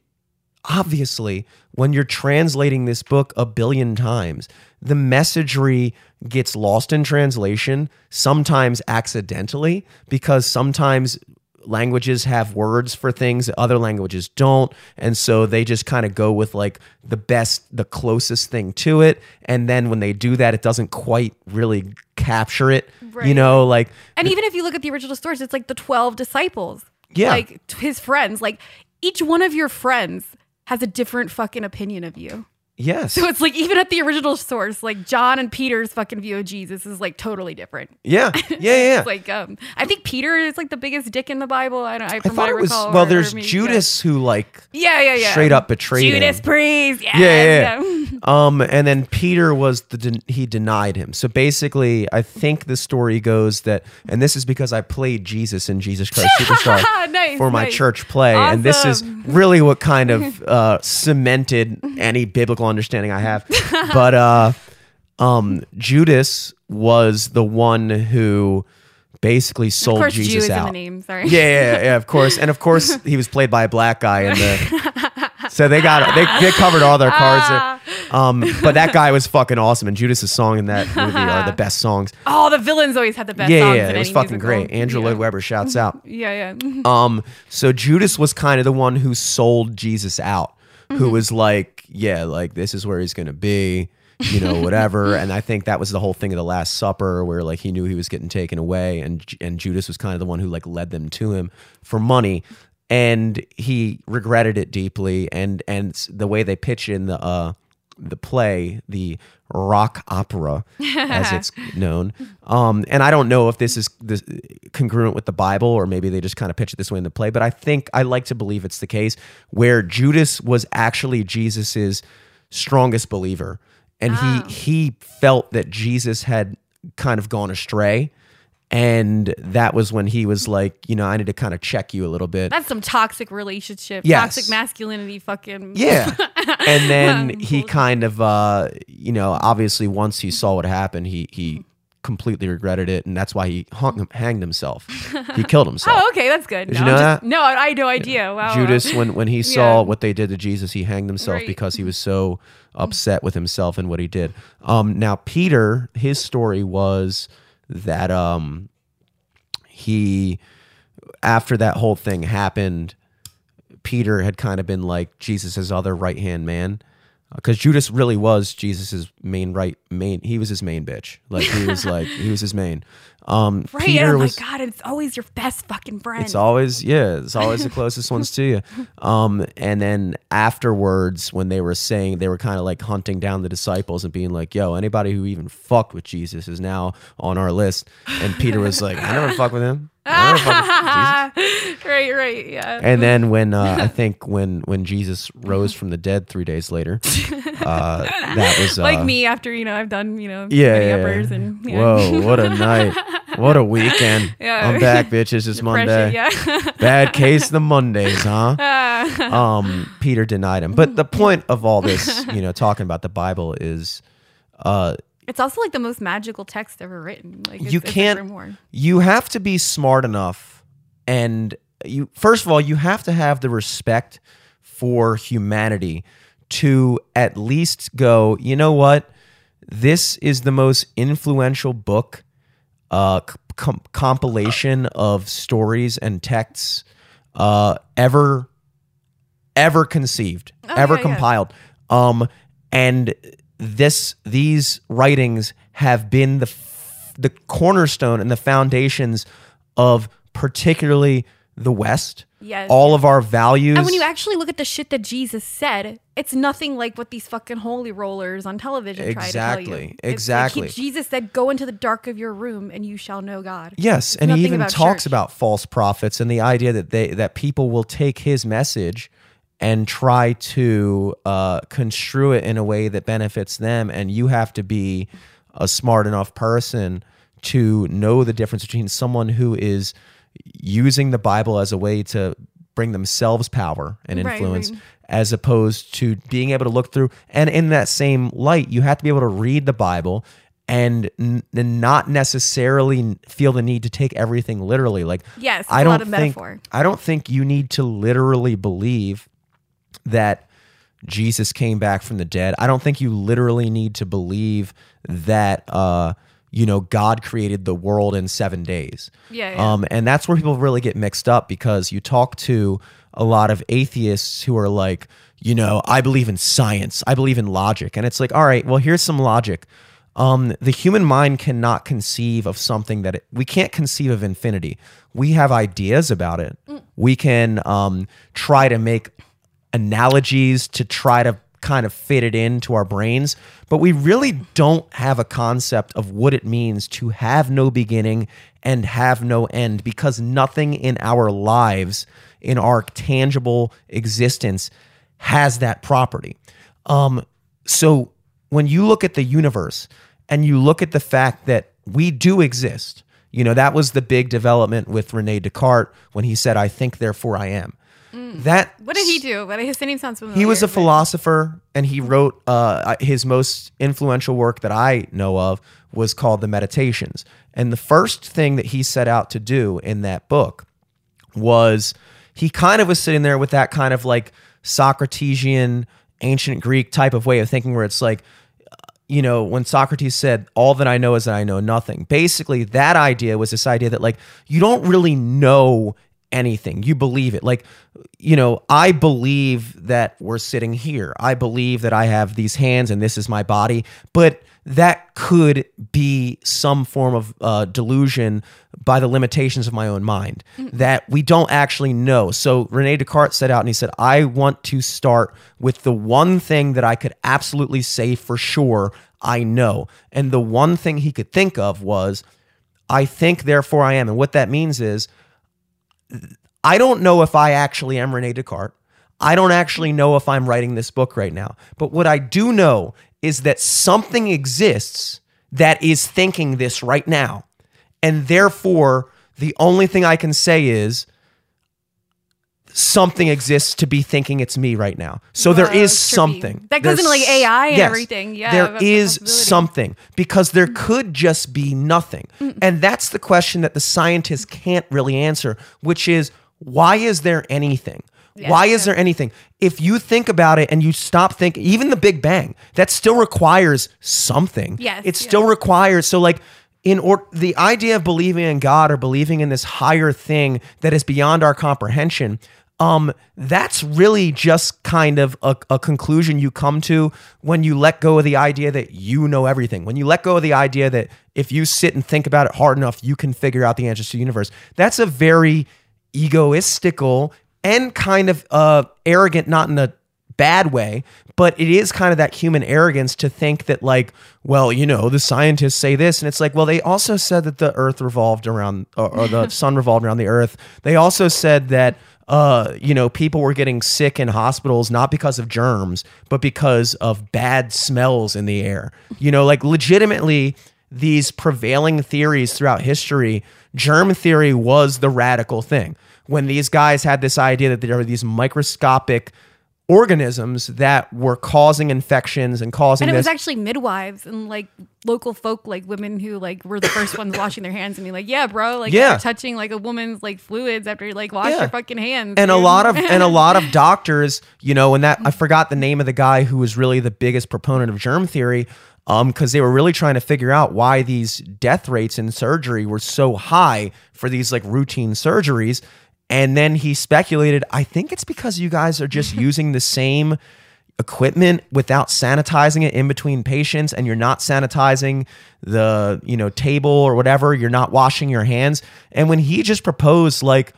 obviously when you're translating this book a billion times the messagery gets lost in translation sometimes accidentally because sometimes languages have words for things that other languages don't and so they just kind of go with like the best the closest thing to it and then when they do that it doesn't quite really capture it you know like And even if you look at the original stories, it's like the 12 disciples. Yeah. Like t- his friends. Like each one of your friends has a different fucking opinion of you. Yes So it's like even at the original source, like John and Peter's fucking view of Jesus is like totally different. yeah *laughs* yeah yeah It's like um I think Peter is like the biggest dick in the Bible. I don't I, I thought what I it was recall. well or- there's or maybe- Judas who like Yeah, yeah, yeah. straight up betrayed him. Judas priest. Yeah, yeah, yeah, yeah. *laughs* um, and then Peter was the den- he denied him. So basically, I think the story goes that, and this is because I played Jesus in Jesus Christ *laughs* Superstar Nice, for my nice. church play, and this is really what kind of uh, cemented any biblical understanding I have. *laughs* But uh, um, Judas was the one who basically sold Of course, Jesus Jew is out. in the name. Sorry. Yeah, yeah, yeah, of course, and of course *laughs* he was played by a black guy in the. *laughs* So they got they, they covered all their cards. Ah. Um, but that guy was fucking awesome, and Judas's song in that movie are the best songs. Oh, the villains always had the best Yeah, songs. yeah, it was fucking musical. great. Andrew yeah. Lloyd Webber shouts out. Yeah, yeah. Um, so Judas was kind of the one who sold Jesus out, Mm-hmm. who was like, yeah, like this is where he's gonna be, you know, whatever. *laughs* and I think that was the whole thing of the Last Supper, where like he knew he was getting taken away, and and Judas was kind of the one who like led them to him for money, and he regretted it deeply. And and the way they pitch in the uh the play, the rock opera, as it's *laughs* known. Um, and I don't know if this is this congruent with the Bible or maybe they just kind of pitch it this way in the play, but I think I like to believe it's the case where Judas was actually Jesus's strongest believer, and he he felt that Jesus had kind of gone astray. And that was when he was like, you know, I need to kind of check you a little bit. That's some toxic relationship. Yes. Toxic masculinity fucking. Yeah. *laughs* And then *laughs* he kind of uh you know, obviously once he saw what happened, he he completely regretted it and that's why he hung, hanged himself. He *laughs* killed himself. Oh, okay, that's good. Did no, you know I'm that? No, I had no idea. Wow. Judas when when he saw Yeah. what they did to Jesus, he hanged himself Right. because he was so upset with himself and what he did. Um now Peter, his story was that um he after that whole thing happened, Peter had kind of been like Jesus's other right hand man, uh, because Judas really was Jesus's main right main. He was his main bitch. Like he was *laughs* like he was his main. Um, Right. Peter oh was my God. It's always your best fucking friend. it's always yeah, it's always the closest ones to you. *laughs* Um, and then afterwards, when they were saying they were kind of like hunting down the disciples and being like, "Yo, anybody who even fucked with Jesus is now on our list." And Peter was like, "I never *laughs* fucked with him. I never fucked with *laughs* Jesus." right, right, yeah. And then when uh, I think when when Jesus rose from the dead three days later, *laughs* uh, that was uh, like me after you know I've done you know Yeah, many yeah, uppers yeah. and yeah. Whoa, what a night! What a *laughs* weekend! Yeah. I'm back, bitches. It's Monday. Yeah. Bad case the Mondays, huh? um, Peter denied him. But the point of all this, you know, talking about the Bible is uh, it's also like the most magical text ever written. Like it's, you can't you have to be smart enough and you first of all you have to have the respect for humanity to at least go you know what this is the most influential book uh com- compilation of stories and texts uh ever ever conceived ever yeah, yeah. compiled um and this these writings have been the the cornerstone and the foundations of particularly the west Yes. all of our values And when you actually look at the shit that Jesus said, it's nothing like what these fucking holy rollers on television try to tell you. Exactly, like exactly. he- Jesus said, "Go into the dark of your room, and you shall know God." Yes, It's and he even about talks church. about false prophets and the idea that they that people will take his message and try to uh, construe it in a way that benefits them, and you have to be a smart enough person to know the difference between someone who is using the Bible as a way to bring themselves power and influence right. as opposed to being able to look through and in that same light you have to be able to read the bible and, n- not necessarily feel the need to take everything literally like Yes, i a don't lot of think metaphor. i don't think you need to literally believe that Jesus came back from the dead. I don't think you literally need to believe that uh you know God created the world in 7 days. Yeah, yeah. Um and that's where people really get mixed up because you talk to a lot of atheists who are like, you know, I believe in science. I believe in logic. And it's like, all right, well here's some logic. Um, the human mind cannot conceive of something that it, we can't conceive of infinity. We have ideas about it. We can um, try to make analogies to try to kind of fit it into our brains, but we really don't have a concept of what it means to have no beginning and have no end because nothing in our lives, in our tangible existence, has that property. Um, so when you look at the universe and you look at the fact that we do exist, you know, that was the big development with Rene Descartes when he said, I think, therefore I am. That What did he do? But his name sounds familiar. he was a philosopher and he wrote uh, his most influential work that I know of was called The Meditations. And the first thing that he set out to do in that book was he kind of was sitting there with that kind of like Socratesian ancient Greek type of way of thinking where it's like you know, when Socrates said, All that I know is that I know nothing, basically that idea was this idea that, like, you don't really know anything. You believe it. Like, you know, I believe that we're sitting here. I believe that I have these hands and this is my body, but that could be some form of uh, delusion by the limitations of my own mind that we don't actually know. So Rene Descartes set out and he said, I want to start with the one thing that I could absolutely say for sure I know. And the one thing he could think of was, I think, therefore I am. And what that means is, I don't know if I actually am Rene Descartes. I don't actually know if I'm writing this book right now. But what I do know is that something exists that is thinking this right now. And therefore, the only thing I can say is something exists to be thinking it's me right now. So there is something. That goes into, like, AI and everything. Yeah, There is. Mm-hmm. something because there could just be nothing. And that's the question that the scientists can't really answer, which is why is there anything? why is there anything? If you think about it and you stop thinking, even the Big Bang, that still requires something. Yes, It still requires, so like, in or the idea of believing in God or believing in this higher thing that is beyond our comprehension, um, that's really just kind of a, a conclusion you come to when you let go of the idea that you know everything. When you let go of the idea that if you sit and think about it hard enough, you can figure out the answers to the universe. That's a very egoistical and kind of uh, arrogant, not in a bad way, but it is kind of that human arrogance to think that, like, well, you know, the scientists say this. And it's like, well, they also said that the earth revolved around, or, or the *laughs* sun revolved around the earth. They also said that, uh, you know, people were getting sick in hospitals not because of germs, but because of bad smells in the air. You know, like legitimately, these prevailing theories throughout history, germ theory was the radical thing. When these guys had this idea that there were these microscopic organisms that were causing infections and causing And it this. was actually midwives and like local folk, like women who like were the first ones washing their hands and being like, "Yeah, bro, like Yeah. you're touching like a woman's like fluids after you like wash Yeah. your fucking hands." and a lot of and a lot of *laughs* doctors, you know, and that I forgot the name of the guy who was really the biggest proponent of germ theory, um, because they were really trying to figure out why these death rates in surgery were so high for these like routine surgeries. And then he speculated, I think it's because you guys are just *laughs* using the same equipment without sanitizing it in between patients and you're not sanitizing the you know table or whatever. You're not washing your hands. And when he just proposed like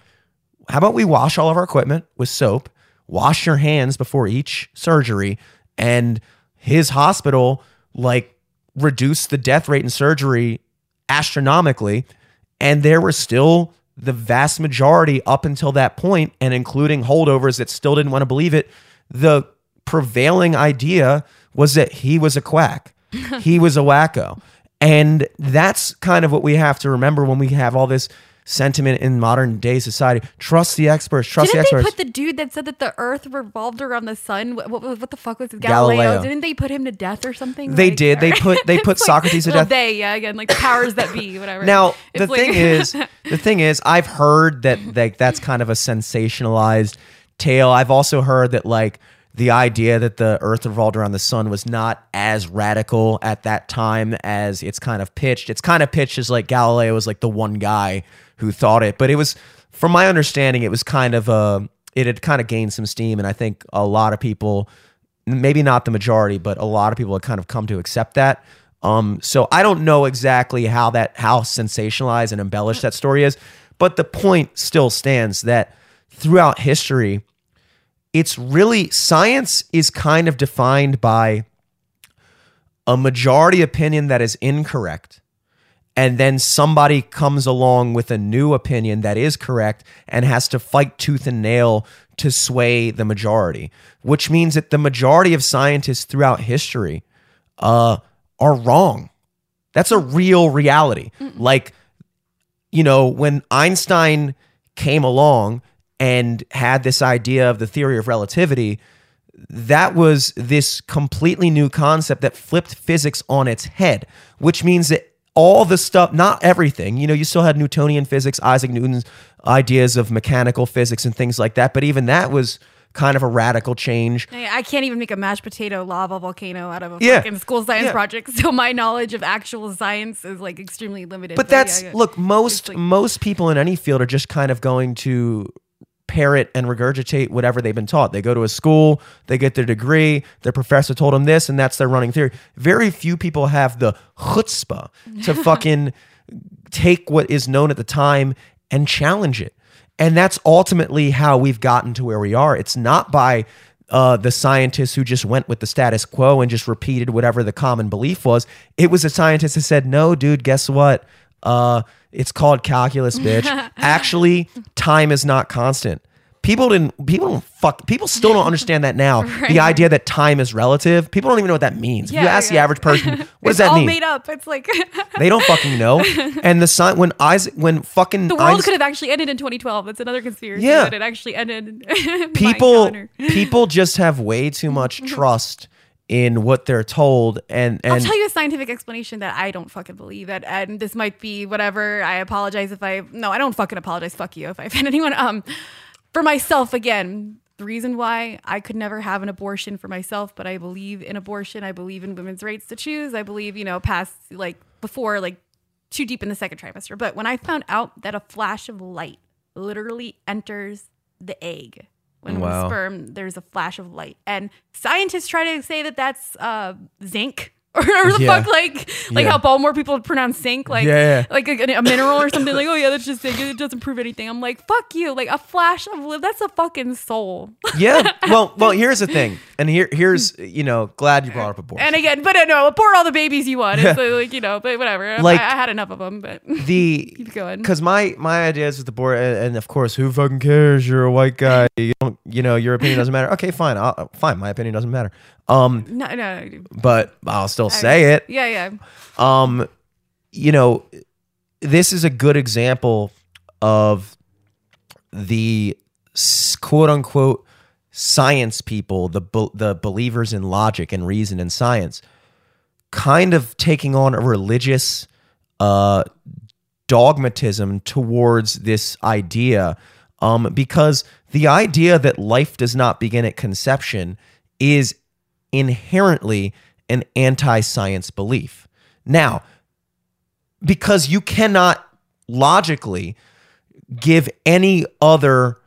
how about we wash all of our equipment with soap, wash your hands before each surgery, and his hospital like reduced the death rate in surgery astronomically, and there were still the vast majority up until that point, and including holdovers that still didn't want to believe it. The prevailing idea was that he was a quack, *laughs* he was a wacko, and that's kind of what we have to remember when we have all this sentiment in modern day society. Trust the experts. Trust Didn't the they experts. put the dude that said that the Earth revolved around the sun? What, what, what the fuck was Galileo? Galileo. Didn't they put him to death or something? They Like, did. They *laughs* put- they It's put Socrates to death. They, yeah, again, like the powers that be, *laughs* whatever. Now the like- thing is, the thing is, I've heard that like that's kind of a sensationalized tale. I've also heard that like the idea that the Earth revolved around the sun was not as radical at that time as it's kind of pitched. It's kind of pitched as like Galileo was like the one guy who thought it, but it was, from my understanding, it was kind of a. It had kind of gained some steam, and I think a lot of people, maybe not the majority, but a lot of people had kind of come to accept that. Um, so I don't know exactly how that how sensationalized and embellished that story is, but the point still stands that throughout history, it's really science is kind of defined by a majority opinion that is incorrect. And then somebody comes along with a new opinion that is correct and has to fight tooth and nail to sway the majority, which means that the majority of scientists throughout history uh, are wrong. That's a real reality. Like, you know, when Einstein came along and had this idea of the theory of relativity, that was this completely new concept that flipped physics on its head, which means that all the stuff, not everything, you know, you still had Newtonian physics, Isaac Newton's ideas of mechanical physics and things like that, but even that was kind of a radical change. I can't even make a mashed potato lava volcano out of a Yeah. fucking school science Yeah. project. *laughs* So my knowledge of actual science is like extremely limited. But yeah, that's yeah. look, most like- most people in any field are just kind of going to parrot and regurgitate whatever they've been taught. They go to a school, they get their degree, their professor told them this, and that's their running theory. Very few people have the chutzpah to *laughs* fucking take what is known at the time and challenge it. And that's ultimately how we've gotten to where we are. It's not by uh, the scientists who just went with the status quo and just repeated whatever the common belief was. It was a scientist that said, no, dude, guess what? Uh, it's called calculus, bitch. *laughs* Actually, time is not constant. People didn't. People don't fuck. People still don't understand that now. *laughs* The idea that time is relative. People don't even know what that means. if you Yeah, ask the average person, *laughs* what does it's that all mean? made up. It's like They don't fucking know. And the sign when Isaac when fucking the world Einstein- could have actually ended in 2012. That's another conspiracy. Yeah. that it actually ended. people people just have way too much trust in what they're told and I'll and tell you a scientific explanation that I don't fucking believe. That and this might be whatever. I apologize if I no, I don't fucking apologize. Fuck you if I offend *laughs* anyone. Um, for myself again. The reason why I could never have an abortion for myself, but I believe in abortion. I believe in women's rights to choose. I believe, you know, past like before, like too deep in the second trimester. But when I found out that a flash of light literally enters the egg. When Wow. sperm, there's a flash of light, and scientists try to say that that's uh, zinc. Or, *laughs* or the Yeah. fuck, like, like Yeah. how Baltimore people pronounce sink like, Yeah. like a, a mineral or something. Like, oh yeah, that's just zinc. It doesn't prove anything. I'm like, fuck you. Like a flash of li- that's a fucking soul. *laughs* Yeah. Well, well, here's the thing, and here, here's you know, glad you brought up abortion. And again, but uh, no, abort all the babies you want. It's uh, like you know, but whatever. Like- I, I had enough of them, but *laughs* the keep going. because my my ideas with the board, and, and of course, who fucking cares? You're a white guy. You don't, you know, your opinion doesn't matter. Okay, fine, I'll, fine. My opinion doesn't matter. Um, No, no, no. but I'll still say it. Yeah, yeah. um you know this is a good example of the quote unquote science people the be- the believers in logic and reason and science kind of taking on a religious uh dogmatism towards this idea um because the idea that life does not begin at conception is inherently an anti-science belief now because you cannot logically give any other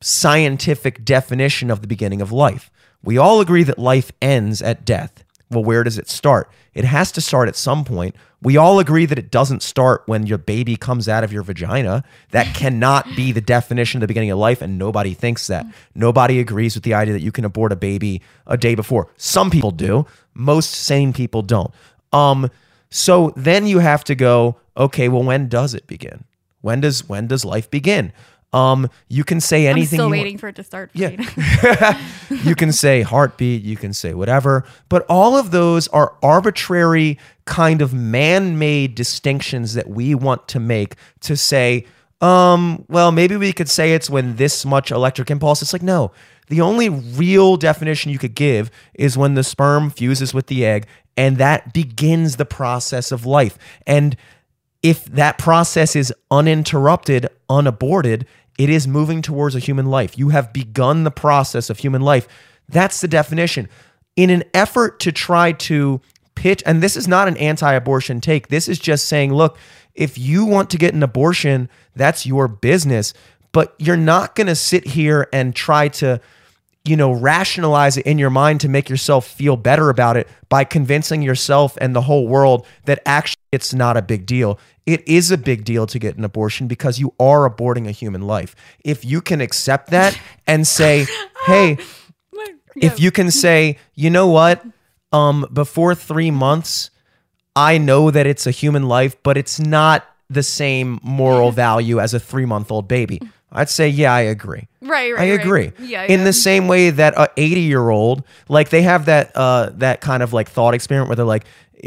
scientific definition of the beginning of life. We all agree that life ends at death. Well, where does it start? It has to start at some point. We all agree that it doesn't start when your baby comes out of your vagina. That cannot be the definition of the beginning of life, and nobody thinks that. Nobody agrees with the idea that you can abort a baby a day before. Some people do, most sane people don't. Um, so then you have to go, okay, well, when does it begin? When does when does life begin? Um, you can say I'm anything. still you waiting want. for it to start. Yeah. *laughs* You can say heartbeat, you can say whatever, but all of those are arbitrary kind of man-made distinctions that we want to make to say, um, well, maybe we could say it's when this much electric impulse. It's like no. The only real definition you could give is when the sperm fuses with the egg and that begins the process of life. And if that process is uninterrupted, unaborted, it is moving towards a human life. You have begun the process of human life. That's the definition. In an effort to try to pitch, and this is not an anti abortion take, this is just saying, look, if you want to get an abortion, that's your business. But you're not going to sit here and try to you know, rationalize it in your mind to make yourself feel better about it by convincing yourself and the whole world that actually it's not a big deal. It is a big deal to get an abortion because you are aborting a human life. If you can accept that and say, *laughs* hey, if you can say, you know what, um, before three months, I know that it's a human life, but it's not the same moral value as a three month old baby. I'd say, yeah, I agree. Right, right. I right. agree. Yeah, In yeah. the same way that a 80 year old, like they have that uh that kind of like thought experiment where they're like,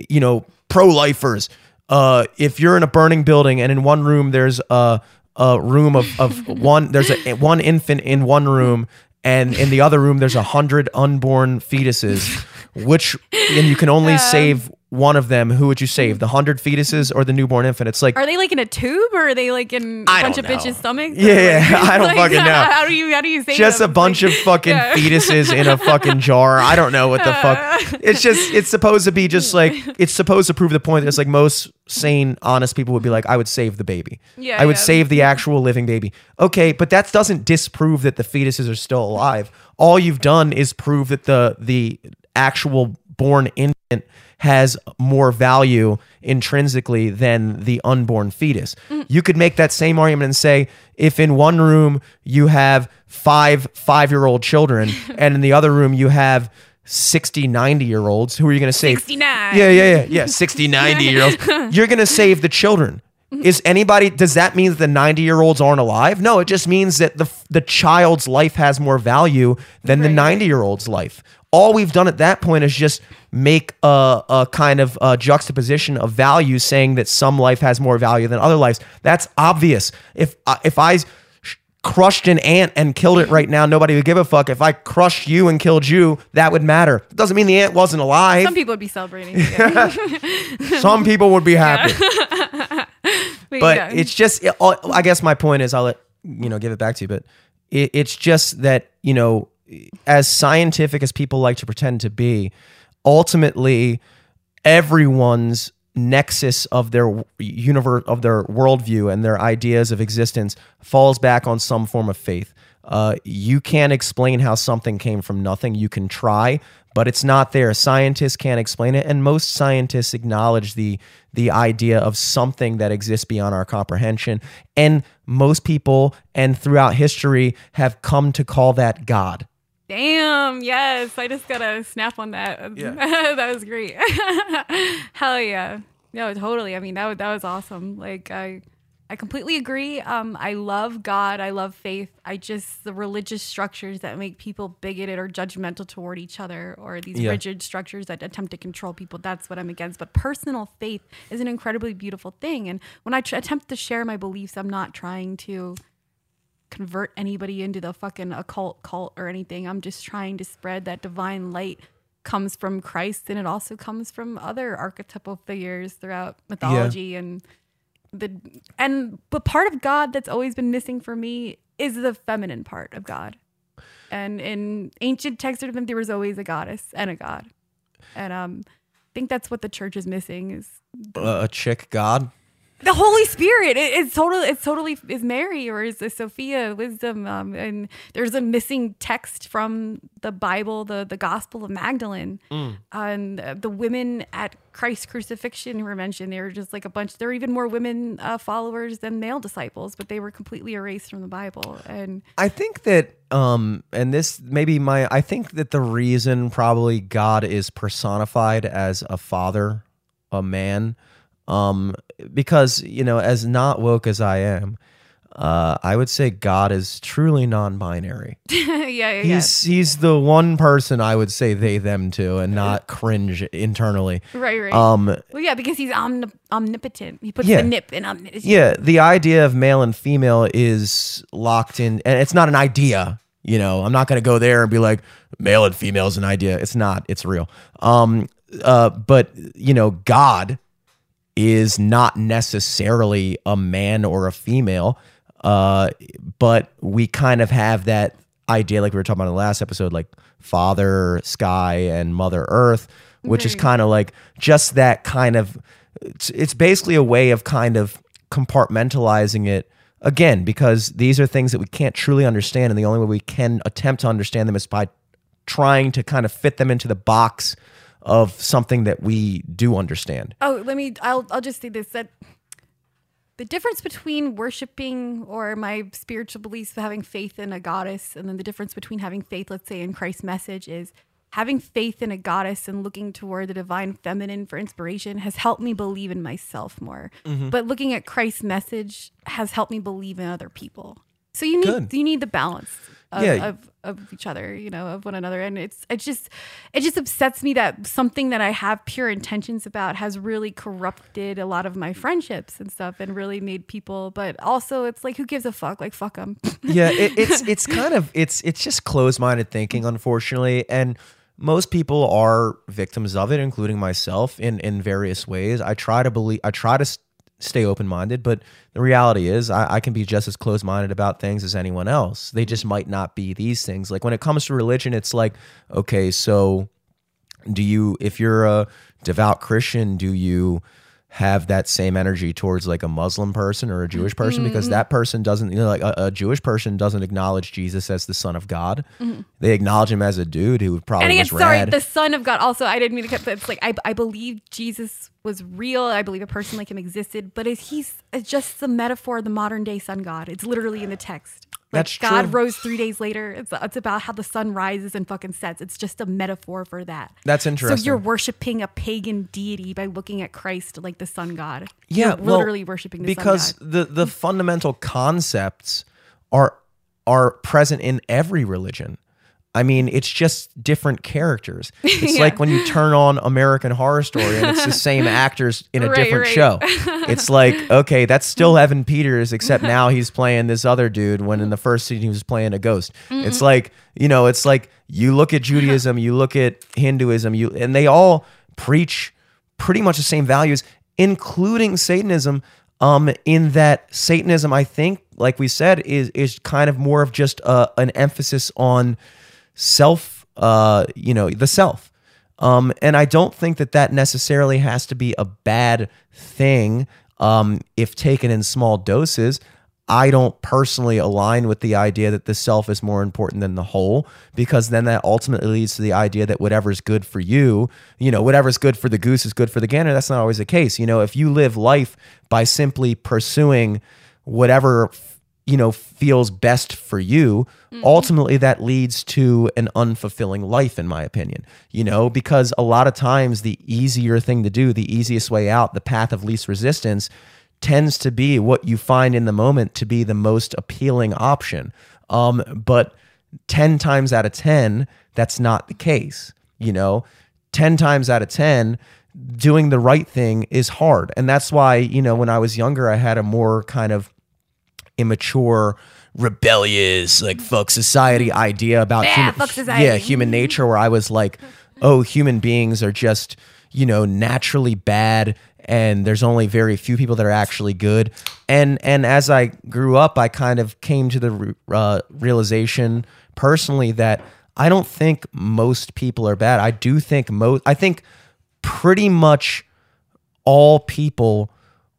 you know, pro lifers. Uh, if you're in a burning building and in one room there's a a room of, of *laughs* one there's a one infant in one room and in the other room there's a hundred unborn fetuses, which and you can only save one of them. Who would you save? The hundred fetuses or the newborn infant? It's like Are they like in a tube or are they like in a I bunch of know. bitches' stomachs? Yeah, yeah, like- *laughs* I don't *laughs* like, fucking know. How do you how do you say just a bunch of fucking Yeah. fetuses in a fucking jar. I don't know what the fuck. *laughs* It's just it's supposed to be just like it's supposed to prove the point that it's like most sane, honest people would be like, I would save the baby. Yeah, I would yeah. save the actual living baby. Okay, but that doesn't disprove that the fetuses are still alive. All you've done is prove that the the actual born infant has more value intrinsically than the unborn fetus. Mm. You could make that same argument and say if in one room you have five 5-year-old children *laughs* and in the other room you have 60 90 year olds who are you going to save? 69. yeah yeah yeah yeah *laughs* 60 90 year olds *laughs* you're going to save the children. Mm-hmm. Is anybody does that mean that the 90 year olds aren't alive? No it just means that the the child's life has more value than the 90 year old's life all we've done at that point is just make a, a kind of uh juxtaposition of values saying that some life has more value than other lives. That's obvious. If uh, if i crushed an ant and killed it right now nobody would give a fuck. If i crushed you and killed you that would matter. It doesn't mean the ant wasn't alive. Some people would be celebrating. *laughs* Some people would be happy. *laughs* But yeah. it's just i guess my point is i'll let you know give it back to you but it, it's just that you know as scientific as people like to pretend to be ultimately everyone's nexus of their universe of their worldview and their ideas of existence falls back on some form of faith Uh, you can't explain how something came from nothing. You can try, but it's not there. Scientists can't explain it, and most scientists acknowledge the the idea of something that exists beyond our comprehension. And most people, and throughout history, have come to call that God. Damn, yes. I just got a snap on that. *laughs* Yeah. that was great. *laughs* Hell yeah. No, totally. I mean, that, that was awesome. Like, I. I completely agree. Um, I love God. I love faith. I just the religious structures that make people bigoted or judgmental toward each other, or these Yeah. rigid structures that attempt to control people. That's what I'm against. But personal faith is an incredibly beautiful thing. And when I tr- attempt to share my beliefs, I'm not trying to convert anybody into the fucking occult cult or anything. I'm just trying to spread that divine light comes from Christ and it also comes from other archetypal figures throughout mythology and the and but part of God that's always been missing for me is the feminine part of God. And in ancient texts of them there was always a goddess and a god. And um I think that's what the church is missing is Uh, a chick God. The Holy Spirit. It, it's totally, it's totally is Mary or is Sophia, wisdom, um, and there's a missing text from the Bible, the the Gospel of Magdalene, and uh, the women at Christ's crucifixion who were mentioned. They were just like a bunch. There were even more women uh, followers than male disciples, but they were completely erased from the Bible. And I think that um and this maybe my I think that the reason probably God is personified as a father, a man, um because you know as not woke as I am, uh I would say God is truly non-binary. *laughs* yeah, yeah, yeah. He's he's the one person I would say they them to and not cringe internally. right, right. Um well, yeah, because he's omni- omnipotent. He puts Yeah. the nip in omnipotent. yeah, the idea of male and female is locked in, and it's not an idea. You know, I'm not going to go there and be like male and female is an idea. It's not. It's real. Um, uh, but you know, God is not necessarily a man or a female. Uh, but we kind of have that idea, like we were talking about in the last episode, like Father Sky and Mother Earth, which is kind of like just that kind of. It's, it's basically a way of kind of compartmentalizing it again because these are things that we can't truly understand, and the only way we can attempt to understand them is by trying to kind of fit them into the box of something that we do understand. Oh, let me. I'll. I'll just say this: that the difference between worshiping or my spiritual beliefs, having faith in a goddess, and then the difference between having faith, let's say, in Christ's message, is having faith in a goddess and looking toward the divine feminine for inspiration has helped me believe in myself more. Mm-hmm. But looking at Christ's message has helped me believe in other people. So you need Good. you need the balance of, Yeah. of of each other, you know, of one another, and it's it just it just upsets me that something that I have pure intentions about has really corrupted a lot of my friendships and stuff, and really made people. But also, it's like who gives a fuck? Like fuck them. *laughs* yeah, it, it's it's kind of it's it's just closed-minded thinking, unfortunately, and most people are victims of it, including myself, in in various ways. I try to believe, I try to stay open-minded, but the reality is, I, I can be just as closed-minded about things as anyone else. They just might not be these things. Like when it comes to religion, it's like, okay, so do you if you're a devout christian do you have that same energy towards like a muslim person or a jewish person because Mm-hmm. that person doesn't you know like a, a jewish person doesn't acknowledge jesus as the son of god they acknowledge him as a dude who would probably Mm-hmm. and again, was sorry, rad the Son of God. Also, I didn't mean to cut. But it's like I I believe Jesus was real. I believe a person like him existed. But is he's just the metaphor of the modern day sun god. It's literally in the text. Like That's God true. rose three days later. It's it's about how the sun rises and fucking sets. It's just a metaphor for that. That's interesting. So you're worshiping a pagan deity by looking at Christ like the sun god. yeah you're well, literally worshiping the because sun god. the the fundamental concepts are are present in every religion I mean, it's just different characters. *laughs* It's Yeah. like when you turn on American Horror Story and it's the *laughs* same actors in a Right, different right. show. *laughs* It's like, okay, that's still Evan Peters, except now he's playing this other dude when in the first scene he was playing a ghost. It's like, you know, it's like you look at Judaism, you look at Hinduism, you and they all preach pretty much the same values, including Satanism. Um, in that Satanism, I think, like we said, is is kind of more of just uh, an emphasis on self, uh, you know, the self. Um, and I don't think that that necessarily has to be a bad thing um, if taken in small doses. I don't personally align with the idea that the self is more important than the whole because then that ultimately leads to the idea that whatever's good for you, you know, whatever's good for the goose is good for the gander. That's not always the case. You know, if you live life by simply pursuing whatever you know feels best for you ultimately that leads to an unfulfilling life in my opinion you know because a lot of times the easier thing to do the easiest way out the path of least resistance tends to be what you find in the moment to be the most appealing option. Um, but 10 times out of 10 that's not the case you know? 10 times out of 10 doing the right thing is hard. And that's why you know when i was younger i had a more kind of immature rebellious like fuck society idea about Yeah, human, fuck society. yeah human nature where i was like oh human beings are just you know naturally bad and there's only very few people that are actually good and and as i grew up i kind of came to the uh, realization personally that i don't think most people are bad i do think most i think pretty much all people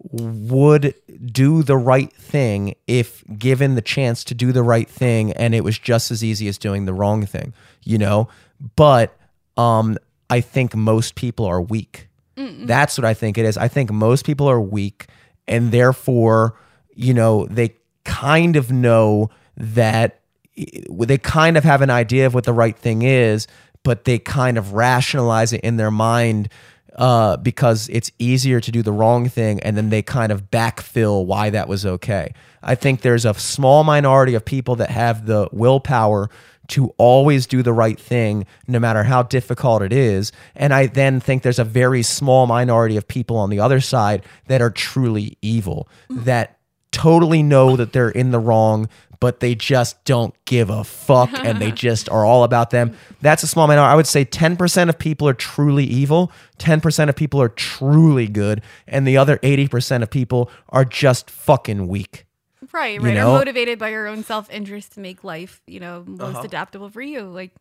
would do the right thing if given the chance to do the right thing and it was just as easy as doing the wrong thing you know? But um i think most people are weak. That's what i think it is. I think most people are weak and therefore you know they kind of know that they kind of have an idea of what the right thing is but they kind of rationalize it in their mind uh, because it's easier to do the wrong thing and then they kind of backfill why that was okay. I think there's a small minority of people that have the willpower to always do the right thing no matter how difficult it is. And I then think there's a very small minority of people on the other side that are truly evil, that totally know that they're in the wrong, but they just don't give a fuck and they *laughs* just are all about them. That's a small minority. I would say 10% of people are truly evil, 10% of people are truly good, and the other 80% of people are just fucking weak. Right, You right. know? Or motivated by your own self interest to make life, you know, most Uh-huh. adaptable for you. Like,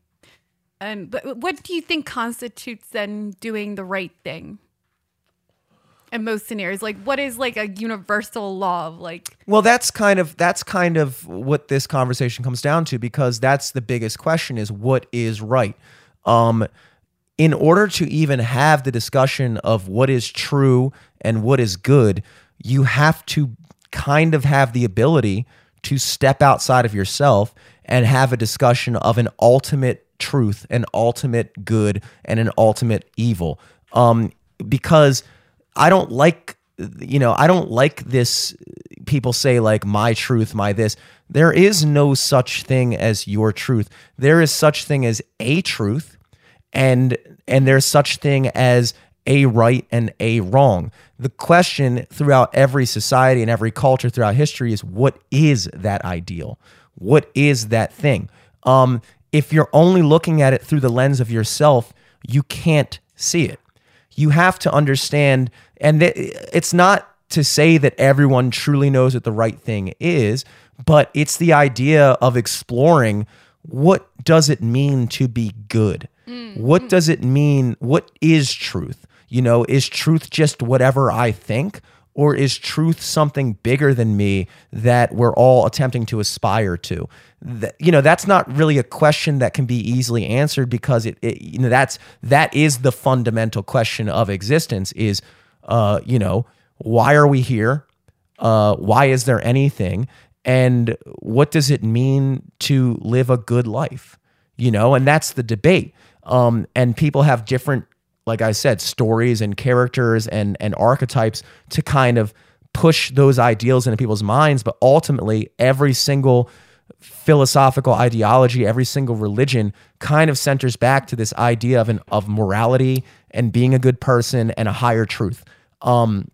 and but what do you think constitutes then doing the right thing? In most scenarios, like what is like a universal law of like Well, that's kind of that's kind of what this conversation comes down to because that's the biggest question is what is right. Um in order to even have the discussion of what is true and what is good, you have to kind of have the ability to step outside of yourself and have a discussion of an ultimate truth, an ultimate good, and an ultimate evil. Um, because I don't like, you know, I don't like this. People say like my truth, my this. There is no such thing as your truth. There is such thing as a truth, and and there's such thing as a right and a wrong. The question throughout every society and every culture throughout history is what is that ideal? What is that thing? Um, if you're only looking at it through the lens of yourself, you can't see it. You have to understand, and it's not to say that everyone truly knows what the right thing is, but it's the idea of exploring what does it mean to be good? Mm. What does it mean? What is truth? You know, is truth just whatever I think? Or is truth something bigger than me that we're all attempting to aspire to? That, you know, that's not really a question that can be easily answered because it, it you know, that's that is the fundamental question of existence. Is, uh, you know, why are we here? Uh, why is there anything? And what does it mean to live a good life? You know, and that's the debate. Um, and people have different, like I said, stories and characters and and archetypes to kind of push those ideals into people's minds. But ultimately, every single philosophical ideology, every single religion kind of centers back to this idea of an of morality and being a good person and a higher truth. Um,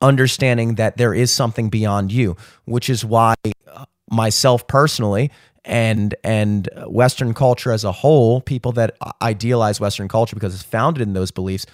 understanding that there is something beyond you, which is why uh, myself personally and and Western culture as a whole, people that idealize Western culture because it's founded in those beliefs,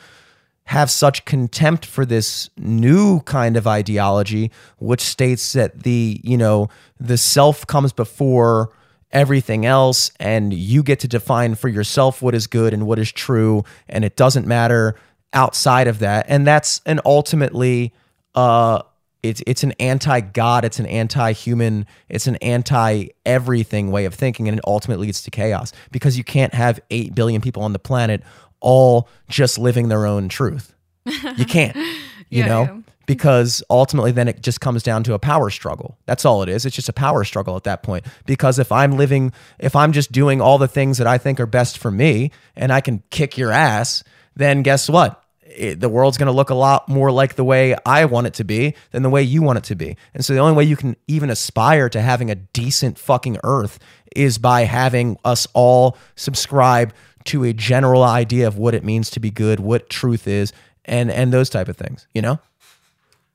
have such contempt for this new kind of ideology, which states that the you know the self comes before everything else, and you get to define for yourself what is good and what is true, and it doesn't matter outside of that, and that's an ultimately uh, it's it's an anti-god, it's an anti-human, it's an anti-everything way of thinking, and it ultimately leads to chaos because you can't have eight billion people on the planet all just living their own truth. You can't, *laughs* you Yeah, know, yeah. because ultimately then it just comes down to a power struggle. That's all it is. It's just a power struggle at that point. Because if I'm living, if I'm just doing all the things that I think are best for me, and I can kick your ass, then guess what? It, the world's going to look a lot more like the way I want it to be than the way you want it to be. And so the only way you can even aspire to having a decent fucking earth is by having us all subscribe to a general idea of what it means to be good, what truth is, and and those type of things, you know?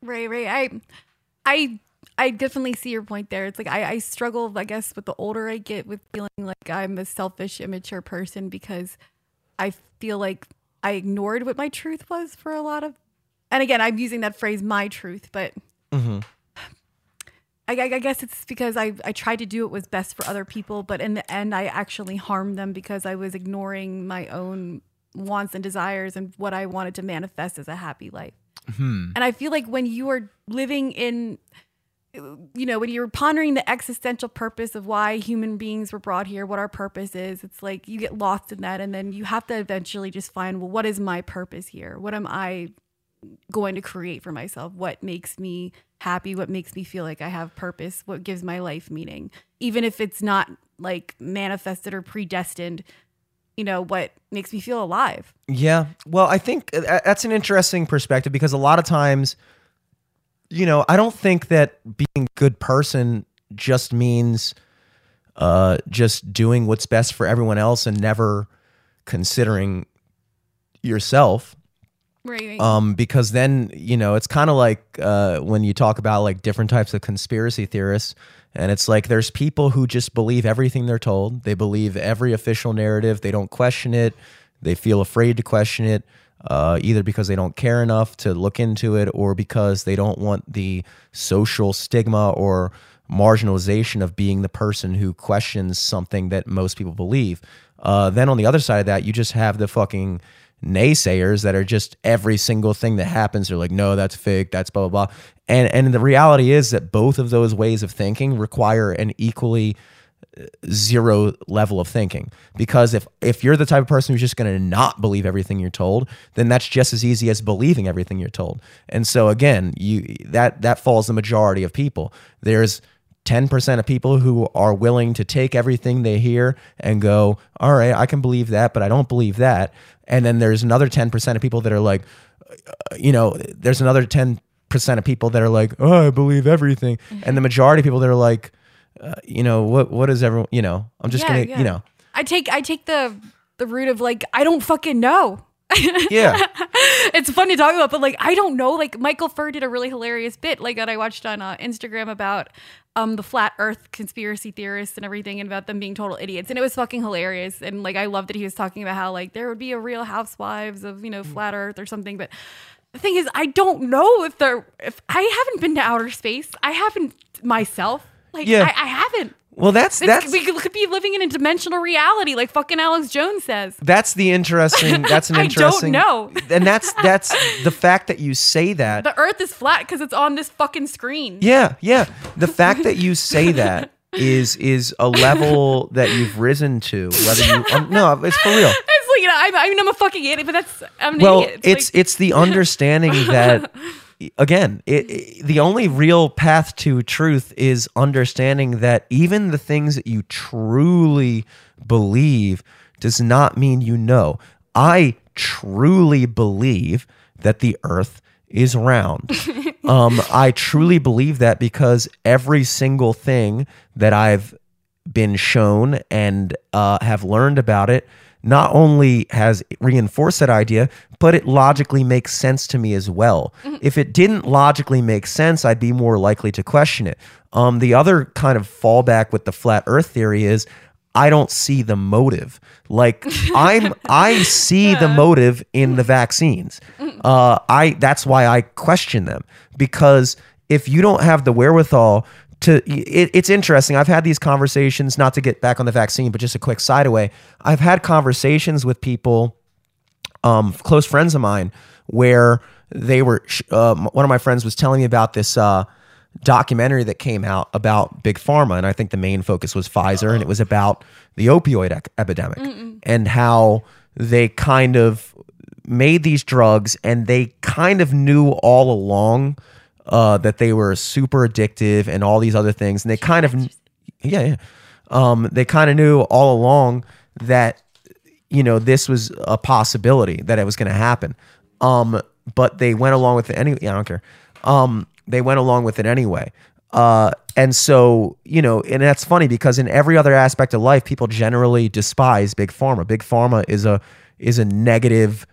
Right, right. I, I, I definitely see your point there. It's like I, I struggle, I guess, with the older I get, with feeling like I'm a selfish, immature person because I feel like I ignored what my truth was for a lot of. And again, I'm using that phrase, my truth, but mm-hmm. I, I I guess it's because I, I tried to do what was best for other people, but in the end, I actually harmed them because I was ignoring my own wants and desires and what I wanted to manifest as a happy life. Hmm. And I feel like when you are living in, you know, when you're pondering the existential purpose of why human beings were brought here, what our purpose is, it's like you get lost in that. And then you have to eventually just find, well, what is my purpose here? What am I going to create for myself? What makes me happy? What makes me feel like I have purpose? What gives my life meaning? Even if it's not like manifested or predestined, you know, what makes me feel alive. Yeah. Well, I think uh, that's an interesting perspective because a lot of times, you know, I don't think that being a good person just means uh, just doing what's best for everyone else and never considering yourself. Right. Um, because then, you know, it's kind of like uh, when you talk about like different types of conspiracy theorists, and it's like there's people who just believe everything they're told. They believe every official narrative. They don't question it. They feel afraid to question it, uh, either because they don't care enough to look into it or because they don't want the social stigma or marginalization of being the person who questions something that most people believe. Uh, then on the other side of that, you just have the fucking naysayers that are just every single thing that happens they're like no that's fake that's blah blah blah and and the reality is that both of those ways of thinking require an equally zero level of thinking because if if you're the type of person who's just going to not believe everything you're told then that's just as easy as believing everything you're told and so again you that that falls the majority of people there's 10% of people who are willing to take everything they hear and go, all right, I can believe that, but I don't believe that. And then there's another 10% of people that are like, uh, you know, there's another 10% of people that are like, oh, I believe everything. And the majority of people that are like, uh, you know, what, what is everyone, you know, I'm just Yeah, to, yeah. you know, I take I take the the root of like I don't fucking know. *laughs* yeah. it's fun to talk about, but like I don't know. Like Michael Furr did a really hilarious bit like that I watched on uh, Instagram about um the flat Earth conspiracy theorists and everything, and about them being total idiots, and it was fucking hilarious. And like I love that he was talking about how like there would be a Real Housewives of you know flat Earth or something, but. The thing is, I don't know if they're. If I haven't been to outer space, I haven't myself. Like Yeah. I, I haven't. Well, that's, It's- that's, we could, could be living in a dimensional reality, like fucking Alex Jones says. that's the interesting, that's an *laughs* I don't interesting, know. and that's, that's the fact that you say that. The Earth is flat because it's on this fucking screen. Yeah, yeah. The fact that you say that is is a level that you've risen to. Whether you um, no, it's for real. *laughs* It's like you know, I, I mean, I'm a fucking idiot, but that's I'm an Well, idiot. it's like, it's the understanding that *laughs* again, it, it- the only real path to truth is understanding that even the things that you truly believe does not mean you know. I truly believe that the earth is round. *laughs* um, I truly believe that because every single thing that I've been shown and uh, have learned about it not only has reinforced that idea, but it logically makes sense to me as well. If it didn't logically make sense, I'd be more likely to question it. Um, the other kind of fallback with the flat Earth theory is I don't see the motive. Like *laughs* I'm, I see the motive in the vaccines. Uh, I that's why I question them because if you don't have the wherewithal to it, it's interesting i've had these conversations not to get back on the vaccine but just a quick side away i've had conversations with people um, close friends of mine where they were. Uh, one of my friends was telling me about this uh, documentary that came out about big pharma, and I think the main focus was Pfizer, and it was about the opioid ec- epidemic and how they kind of made these drugs, and they kind of knew all along uh, that they were super addictive and all these other things, and they kind of, yeah, yeah, um, they kind of knew all along that you know this was a possibility that it was going to happen. Um but they went along with it anyway i don't care. Um they went along with it anyway. Uh and so you know and that's funny because in every other aspect of life people generally despise big pharma. Big pharma is a is a negative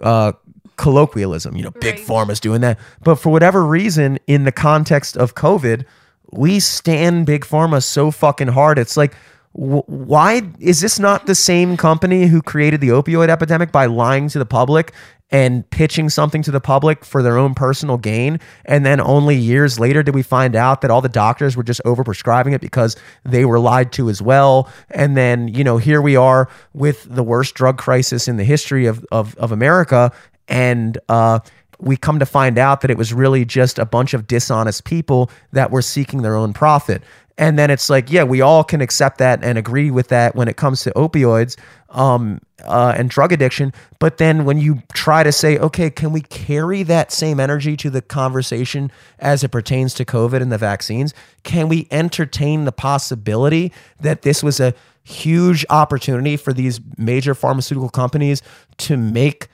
uh colloquialism you know big Right. pharma's doing that. But for whatever reason in the context of covid we stand big pharma so fucking hard. It's like wh- why is this not the same company who created the opioid epidemic by lying to the public and pitching something to the public for their own personal gain? And then only years later did we find out that all the doctors were just overprescribing it because they were lied to as well. And then you know here we are with the worst drug crisis in the history of of, of america and uh we come to find out that it was really just a bunch of dishonest people that were seeking their own profit. And then it's like, yeah, we all can accept that and agree with that when it comes to opioids um, uh, and drug addiction. But then when you try to say, okay, can we carry that same energy to the conversation as it pertains to COVID and the vaccines? Can we entertain the possibility that this was a huge opportunity for these major pharmaceutical companies to make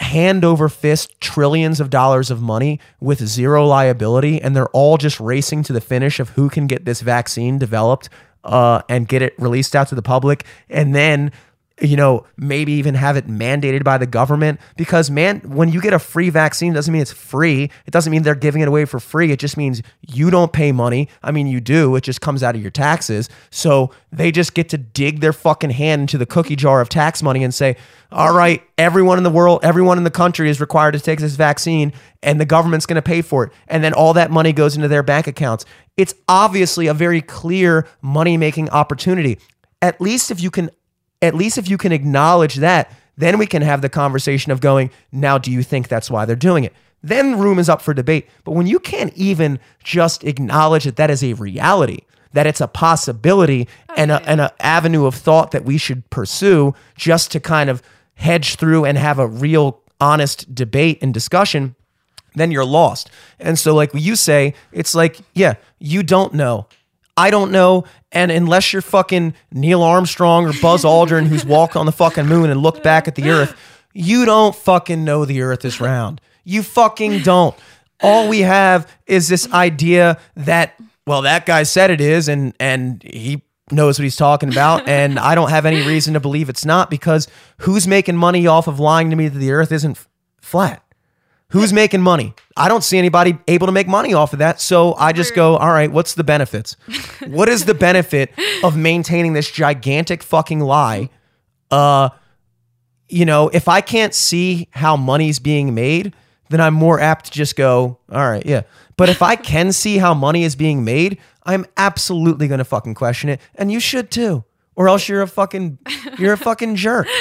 hand over fist trillions of dollars of money with zero liability and they're all just racing to the finish of who can get this vaccine developed uh, and get it released out to the public. And then you know maybe even have it mandated by the government? Because man when you get a free vaccine doesn't mean it's free. It doesn't mean they're giving it away for free. It just means you don't pay money. I mean you do. It just comes out of your taxes. So they just get to dig their fucking hand into the cookie jar of tax money and say all right everyone in the world everyone in the country is required to take this vaccine and the government's going to pay for it. And then all that money goes into their bank accounts. It's obviously a very clear money making opportunity. At least if you can at least if you can acknowledge that, then we can have the conversation of going, now, do you think that's why they're doing it? Then room is up for debate. But when you can't even just acknowledge that that is a reality, that it's a possibility oh, and and an avenue of thought that we should pursue just to kind of hedge through and have a real honest debate and discussion, then you're lost. And so, like you say, it's like, yeah, you don't know. I don't know. And unless you're fucking Neil Armstrong or Buzz Aldrin, who's walked on the fucking moon and looked back at the earth, you don't fucking know the earth is round. You fucking don't. All we have is this idea that, well, that guy said it is, and and he knows what he's talking about, and I don't have any reason to believe it's not because who's making money off of lying to me that the earth isn't flat? Who's making money? I don't see anybody able to make money off of that. So I just go, all right, what's the benefits? *laughs* what is the benefit of maintaining this gigantic fucking lie? Uh, you know, if I can't see how money's being made, then I'm more apt to just go, all right, yeah. But if I *laughs* can see how money is being made, I'm absolutely going to fucking question it. And you should too. Or else you're a fucking, you're a fucking jerk. *laughs*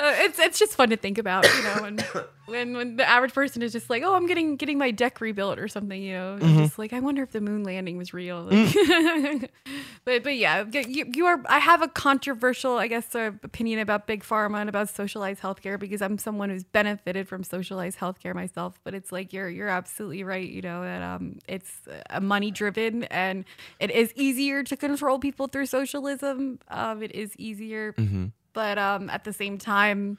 Uh, it's it's just fun to think about, you know, when *coughs* when when the average person is just like, oh, I'm getting getting my deck rebuilt or something, you know, Mm-hmm. Just like I wonder if the moon landing was real. Like- Mm. *laughs* but but yeah, you, you are. I have a controversial, I guess, uh, opinion about big pharma and about socialized healthcare because I'm someone who's benefited from socialized healthcare myself. But it's like you're you're absolutely right, you know, that um it's uh, money driven and it is easier to control people through socialism. Um, it is easier but um, at the same time,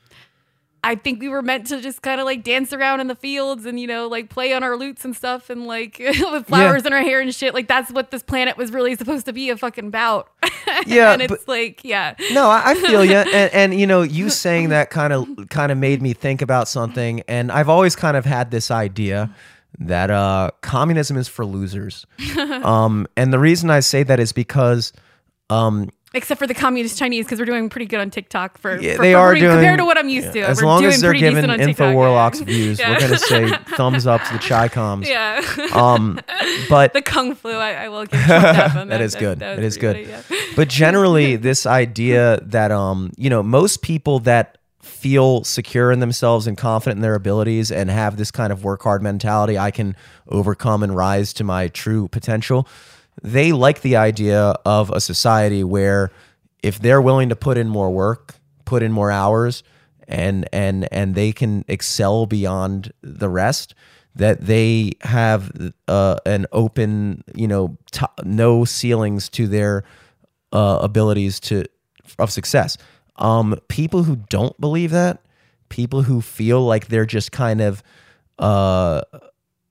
I think we were meant to just kind of like dance around in the fields and you know like play on our lutes and stuff and like *laughs* with flowers in our hair and shit. Like that's what this planet was really supposed to be a fucking bout. *laughs* Yeah, and it's but- like yeah, No, I, I feel you, *laughs* and, and you know, you saying that kind of kind of made me think about something, and I've always kind of had this idea that uh, communism is for losers, um, and the reason I say that is because um, except for the communist Chinese because we're doing pretty good on TikTok for, yeah, for- they for are doing compared to what I'm used to. As we're long doing as they're giving Info Warlocks views, Yeah. we're gonna say thumbs up to the Chi *laughs* Coms. yeah. Um, but *laughs* the kung flu, I, I will give Trump that *laughs* that is good. was That is good. yeah. but generally this idea that um you know most people that feel secure in themselves and confident in their abilities and have this kind of work hard mentality, I can overcome and rise to my true potential. They like the idea of a society where if they're willing to put in more work, put in more hours, and and and they can excel beyond the rest, that they have uh, an open, you know, t- no ceilings to their uh, abilities to of success. Um, people who don't believe that, people who feel like they're just kind of uh,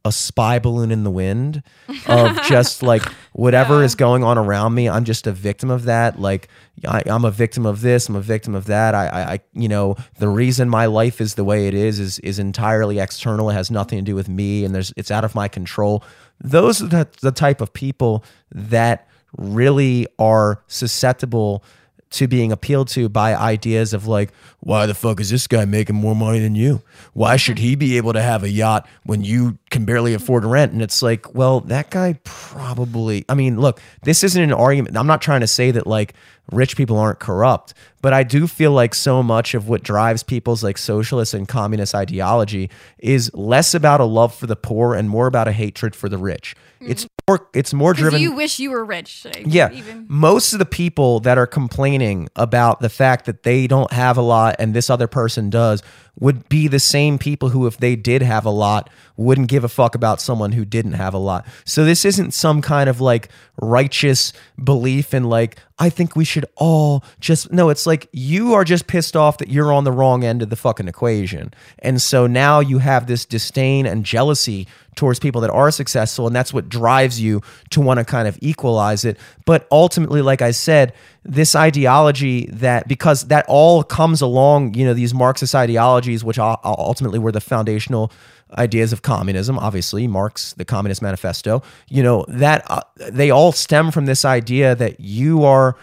a spy balloon in the wind of *laughs* just like whatever Yeah. is going on around me, I'm just a victim of that. Like I, I'm a victim of this, I'm a victim of that. I, I, I, you know, the reason my life is the way it is is is entirely external. It has nothing to do with me, and there's it's out of my control. Those are the, the type of people that really are susceptible to being appealed to by ideas of like, why the fuck is this guy making more money than you? Why should he be able to have a yacht when you can barely afford rent? And it's like, well, that guy probably, I mean, look, this isn't an argument. I'm not trying to say that like rich people aren't corrupt, but I do feel like so much of what drives people's like socialist and communist ideology is less about a love for the poor and more about a hatred for the rich. Mm-hmm. It's more, it's more driven. you wish you were rich. like, Yeah. Even Most of the people that are complaining about the fact that they don't have a lot and this other person does would be the same people who, if they did have a lot, wouldn't give a fuck about someone who didn't have a lot. So this isn't some kind of like righteous belief in like, I think we should all just, no, it's like you are just pissed off that you're on the wrong end of the fucking equation. And so now you have this disdain and jealousy towards people that are successful and that's what drives you to want to kind of equalize it. But ultimately like i said this ideology that because that all comes along you know these marxist ideologies which ultimately were the foundational ideas of communism obviously marx the communist manifesto you know that uh, they all stem from this idea that you are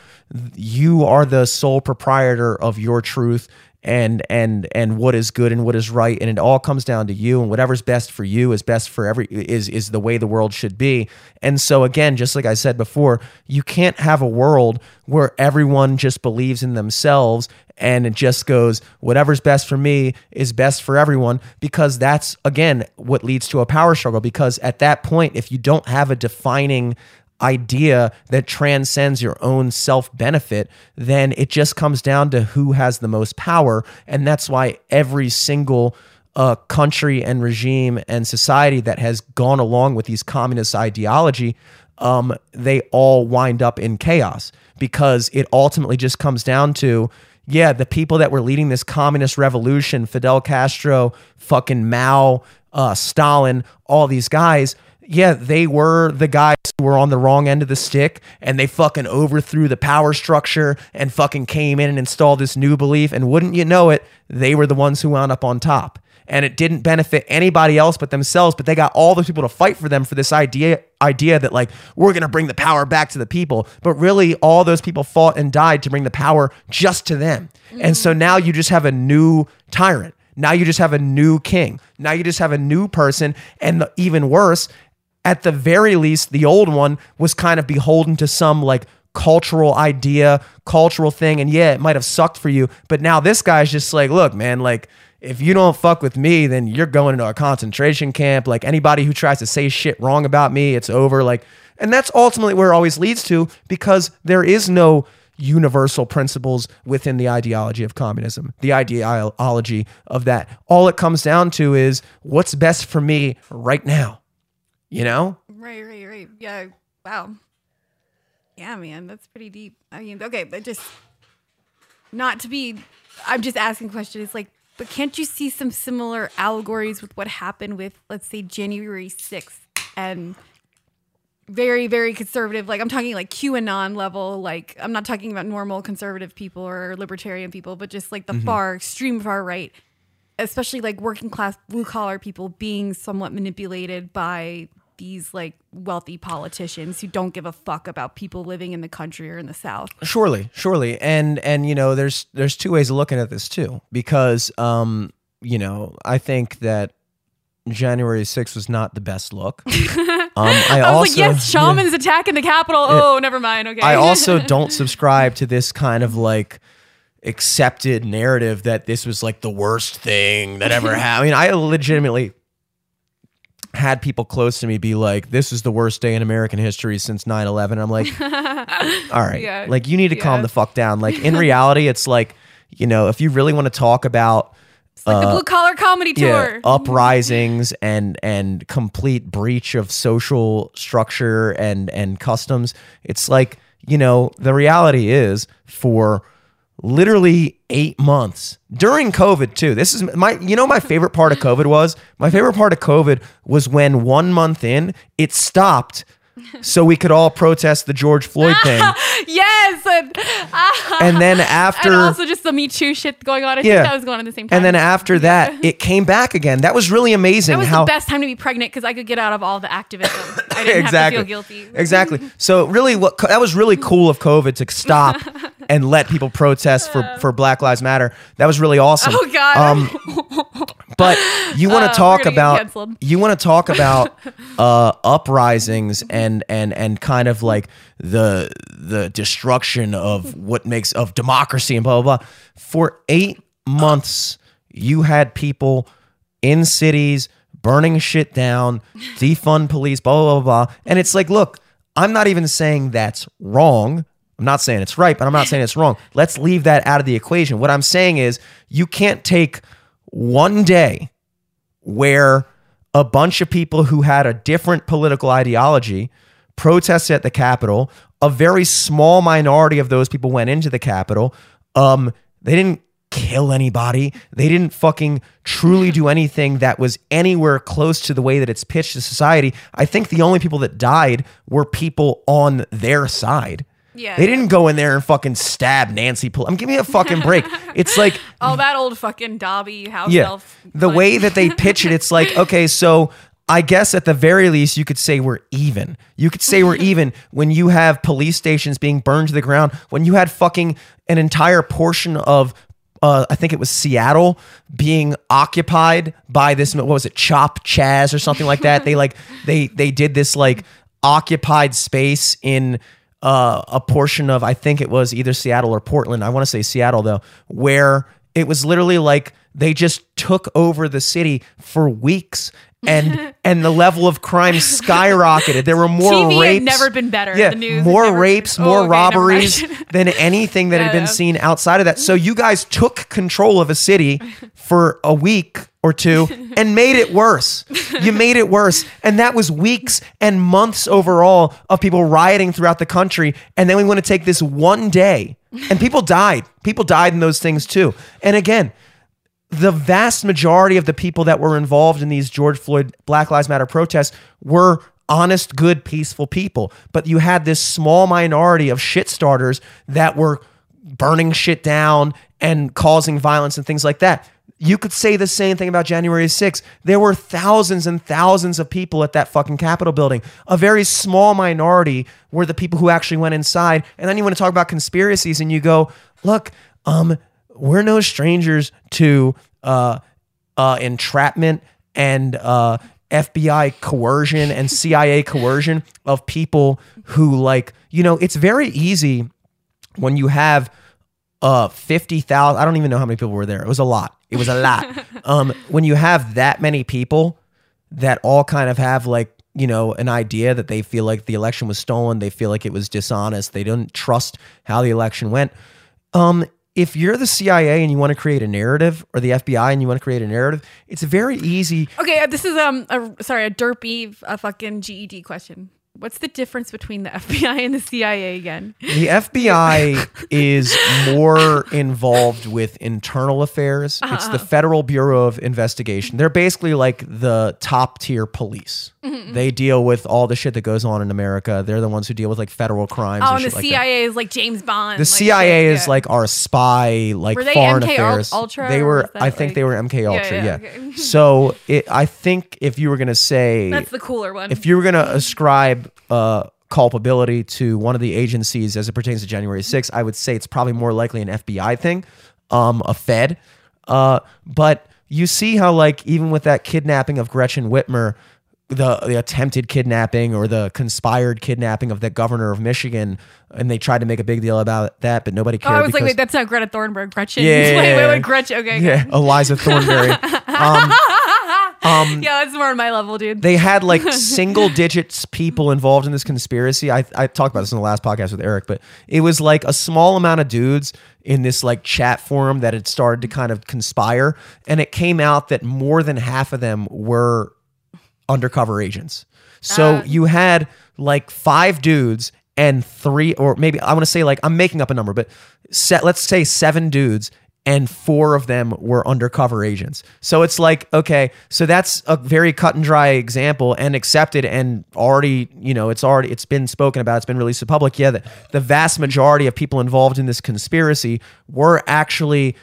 you are the sole proprietor of your truth and and and what is good and what is right and it all comes down to you and whatever's best for you is best for every is is the way the world should be. And so again just like i said before you can't have a world where everyone just believes in themselves and it just goes whatever's best for me is best for everyone because that's again what leads to a power struggle because at that point if you don't have a defining idea that transcends your own self benefit, then it just comes down to who has the most power. And that's why every single uh, country and regime and society that has gone along with these communist ideology, um, they all wind up in chaos because it ultimately just comes down to yeah, the people that were leading this communist revolution, Fidel Castro, fucking Mao, uh, Stalin, all these guys, yeah, they were the guys who were on the wrong end of the stick and they fucking overthrew the power structure and fucking came in and installed this new belief. And wouldn't you know it, they were the ones who wound up on top. And it didn't benefit anybody else but themselves, but they got all those people to fight for them for this idea idea that like we're gonna bring the power back to the people. But really all those people fought and died to bring the power just to them. And so mm. now you just have a new tyrant. Now you just have a new king. Now you just have a new person. And the, even worse, at the very least, the old one was kind of beholden to some like cultural idea, cultural thing. And yeah, it might have sucked for you. But now this guy's just like, look, man, like, if you don't fuck with me, then you're going into a concentration camp. Like anybody who tries to say shit wrong about me, it's over. Like, and that's ultimately where it always leads to because there is no universal principles within the ideology of communism, the ideology of that. All it comes down to is what's best for me right now. You know? Right, right, right. Yeah. Wow. Yeah, man, that's pretty deep. I mean, okay, but just not to be. I'm just asking questions. Like, but can't you see some similar allegories with what happened with, let's say, January 6th and very, very conservative? Like, I'm talking like QAnon level. Like, I'm not talking about normal conservative people or libertarian people, but just like the mm-hmm. far extreme far right especially like working class blue collar people being somewhat manipulated by these like wealthy politicians who don't give a fuck about people living in the country or in the south. Surely, surely, and and you know, there's there's two ways of looking at this too, because um, you know, I think that January 6th was not the best look. *laughs* Um, I, *laughs* I, also was like, yes, *laughs* shamans attacking the Capitol. Oh, never mind. Okay. I also don't subscribe to this kind of like accepted narrative that this was like the worst thing that ever *laughs* happened. I mean, I legitimately had people close to me be like, "This is the worst day in American history since 9/11." I'm like, *laughs* "All right, Yeah. like you need to calm the fuck down." Like in *laughs* reality, it's like, you know, if you really want to talk about Like the blue collar comedy Uh, yeah, tour. uprisings and and complete breach of social structure and and customs. It's like you know the reality is for literally eight months during COVID too. This is my you know my favorite part of COVID was my favorite part of COVID was when one month in it stopped. So we could all protest the George Floyd thing, *laughs* yes, and, ah, and then after, and also just the Me Too shit going on. I Yeah. think that was going on at the same time. and then after that, it came back again. That was really amazing. that was how the best time to be pregnant because I could get out of all the activism. I didn't exactly. have to feel guilty. Exactly. So really, what that was really cool of COVID to stop *laughs* and let people protest for for Black Lives Matter. That was really awesome. Oh God. Um, but you want *laughs* Uh, to we're talk about you want to talk about uh, uprisings and and and kind of like the the destruction of what makes of democracy and blah blah blah. For eight months, you had people in cities burning shit down, defund police, blah blah blah blah. And it's like, look, I'm not even saying that's wrong. I'm not saying it's right, but I'm not saying it's wrong. Let's leave that out of the equation. What I'm saying is you can't take one day where a bunch of people who had a different political ideology protested at the Capitol. A very small minority of those people went into the Capitol. Um, they didn't kill anybody. They didn't fucking truly do anything that was anywhere close to the way that it's pitched to society. I think the only people that died were people on their side. Yeah. They didn't go in there and fucking stab Nancy Pelosi. I'm giving me a fucking break. *laughs* It's like oh, that old fucking Dobby house yeah. elf. The way that they *laughs* pitch it, it's like, okay, so I guess at the very least, you could say we're even. You could say we're *laughs* even when you have police stations being burned to the ground, when you had fucking an entire portion of, uh, I think it was Seattle, being occupied by this, what was it, Chop Chaz or something like that. they like, they, they did this like occupied space in, uh, a portion of I think it was either Seattle or Portland. I want to say Seattle though, where it was literally like they just took over the city for weeks. And *laughs* and the level of crime skyrocketed. There were more TV rapes. never been better. Yeah, The news more rapes, Oh, more mind. robberies *laughs* than anything that had been yeah. seen outside of that. So you guys took control of a city *laughs* for a week or two and made it worse. You made it worse. And that was weeks and months overall of people rioting throughout the country. And then we want to take this one day. And people died. People died in those things too. And again, the vast majority of the people that were involved in these George Floyd Black Lives Matter protests were honest, good, peaceful people. But you had this small minority of shit starters that were burning shit down and causing violence and things like that. You could say the same thing about January 6th. There were thousands and thousands of people at that fucking Capitol building. A very small minority were the people who actually went inside. And then you want to talk about conspiracies and you go, look, um, we're no strangers to uh, uh, entrapment and uh, FBI coercion and CIA coercion of people who, like, you know, it's very easy when you have uh 50,000 I don't even know how many people were there. It was a lot. It was a lot. *laughs* um when you have that many people that all kind of have like, you know, an idea that they feel like the election was stolen, they feel like it was dishonest, they don't trust how the election went. Um if you're the CIA and you want to create a narrative or the FBI and you want to create a narrative, it's very easy Okay, uh, this is um a sorry a derpy a fucking GED question. What's the difference between the *laughs* FBI and the CIA again? The FBI *laughs* is more involved with internal affairs. It's the uh-huh. Federal Bureau of Investigation. They're basically like the top tier police. Mm-hmm. They deal with all the shit that goes on in America. They're the ones who deal with like federal crimes. Oh, and and the shit like. CIA is like James Bond. The like, CIA is yeah. like our spy, like Were they foreign MK affairs. Ultra, they were. I think they were MK Ultra. yeah, Yeah. okay. so it, I think if you were gonna say that's the cooler one. if you were going to ascribe uh, culpability to one of the agencies as it pertains to January 6th, I would say it's probably more likely an FBI thing, um, a Fed. Uh, but you see how, like, even with that kidnapping of Gretchen Whitmer, the the attempted kidnapping or the conspired kidnapping of the governor of Michigan, and they tried to make a big deal about that, but nobody Oh, cared. I was like, wait, that's not Greta Thunberg. Gretchen. Yeah, yeah, *laughs* wait, yeah, wait, yeah. wait, Gretchen. Okay. okay. yeah, Eliza Thornberry. *laughs* um, um, *laughs* Yeah, that's more on my level, dude. they had like *laughs* single digits people involved in this conspiracy. I, I talked about this in the last podcast with Eric, but it was like a small amount of dudes in this like chat forum that had started to kind of conspire. And it came out that more than half of them were undercover agents. So Uh. you had like five dudes and three, or maybe I want to say like, I'm making up a number, but set, let's say seven dudes and four of them were undercover agents. So it's like, okay, so that's a very cut and dry example and accepted and already, you know, it's already, it's been spoken about, it's been released to public. Yeah, the, the vast majority of people involved in this conspiracy were actually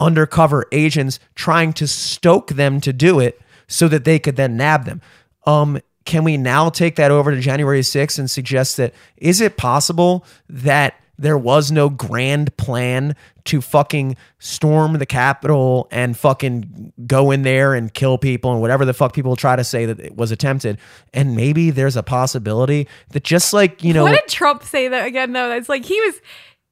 undercover agents trying to stoke them to do it so that they could then nab them. Um, can we now take that over to January 6th and suggest that is it possible that there was no grand plan to fucking storm the Capitol and fucking go in there and kill people and whatever the fuck people try to say that it was attempted? And maybe there's a possibility that just like, you know, what did Trump say that again? Though it's like he was,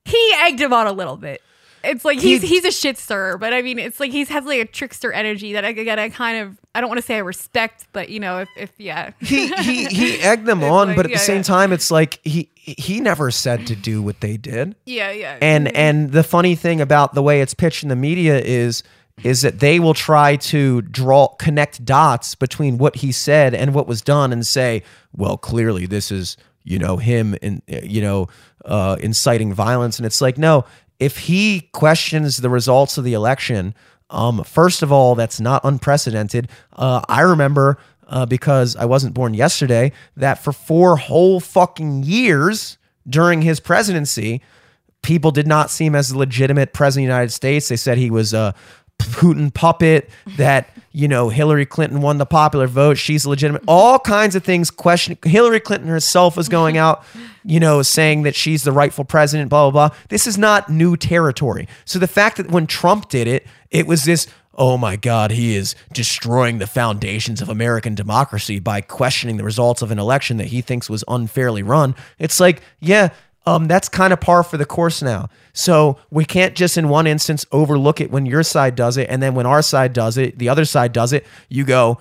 he egged him on a little bit. It's like he's he's a shit stirrer, but I mean, it's like he's has like a trickster energy that I again I kind of I don't want to say I respect, but you know if if yeah he he he *laughs* egged them on, like, but at yeah, the same yeah. time, it's like he he never said to do what they did. yeah yeah And and the funny thing about the way it's pitched in the media is is that they will try to draw connect dots between what he said and what was done and say, well, clearly this is you know him and you know uh, inciting violence, and it's like no, if he questions the results of the election. Um, first of all, that's not unprecedented. Uh, I remember uh, because I wasn't born yesterday that for four whole fucking years during his presidency, people did not see him as a legitimate president of the United States. They said he was a Putin puppet, that, you know, Hillary Clinton won the popular vote. She's legitimate. All kinds of things question. Hillary Clinton herself was going *laughs* out, you know, saying that she's the rightful president, blah, blah, blah. This is not new territory. So the fact that when Trump did it, it was this, oh my God, he is destroying the foundations of American democracy by questioning the results of an election that he thinks was unfairly run. It's like, yeah, um, that's kind of par for the course now. So we can't just in one instance overlook it when your side does it, and then when our side does it, the other side does it. You go,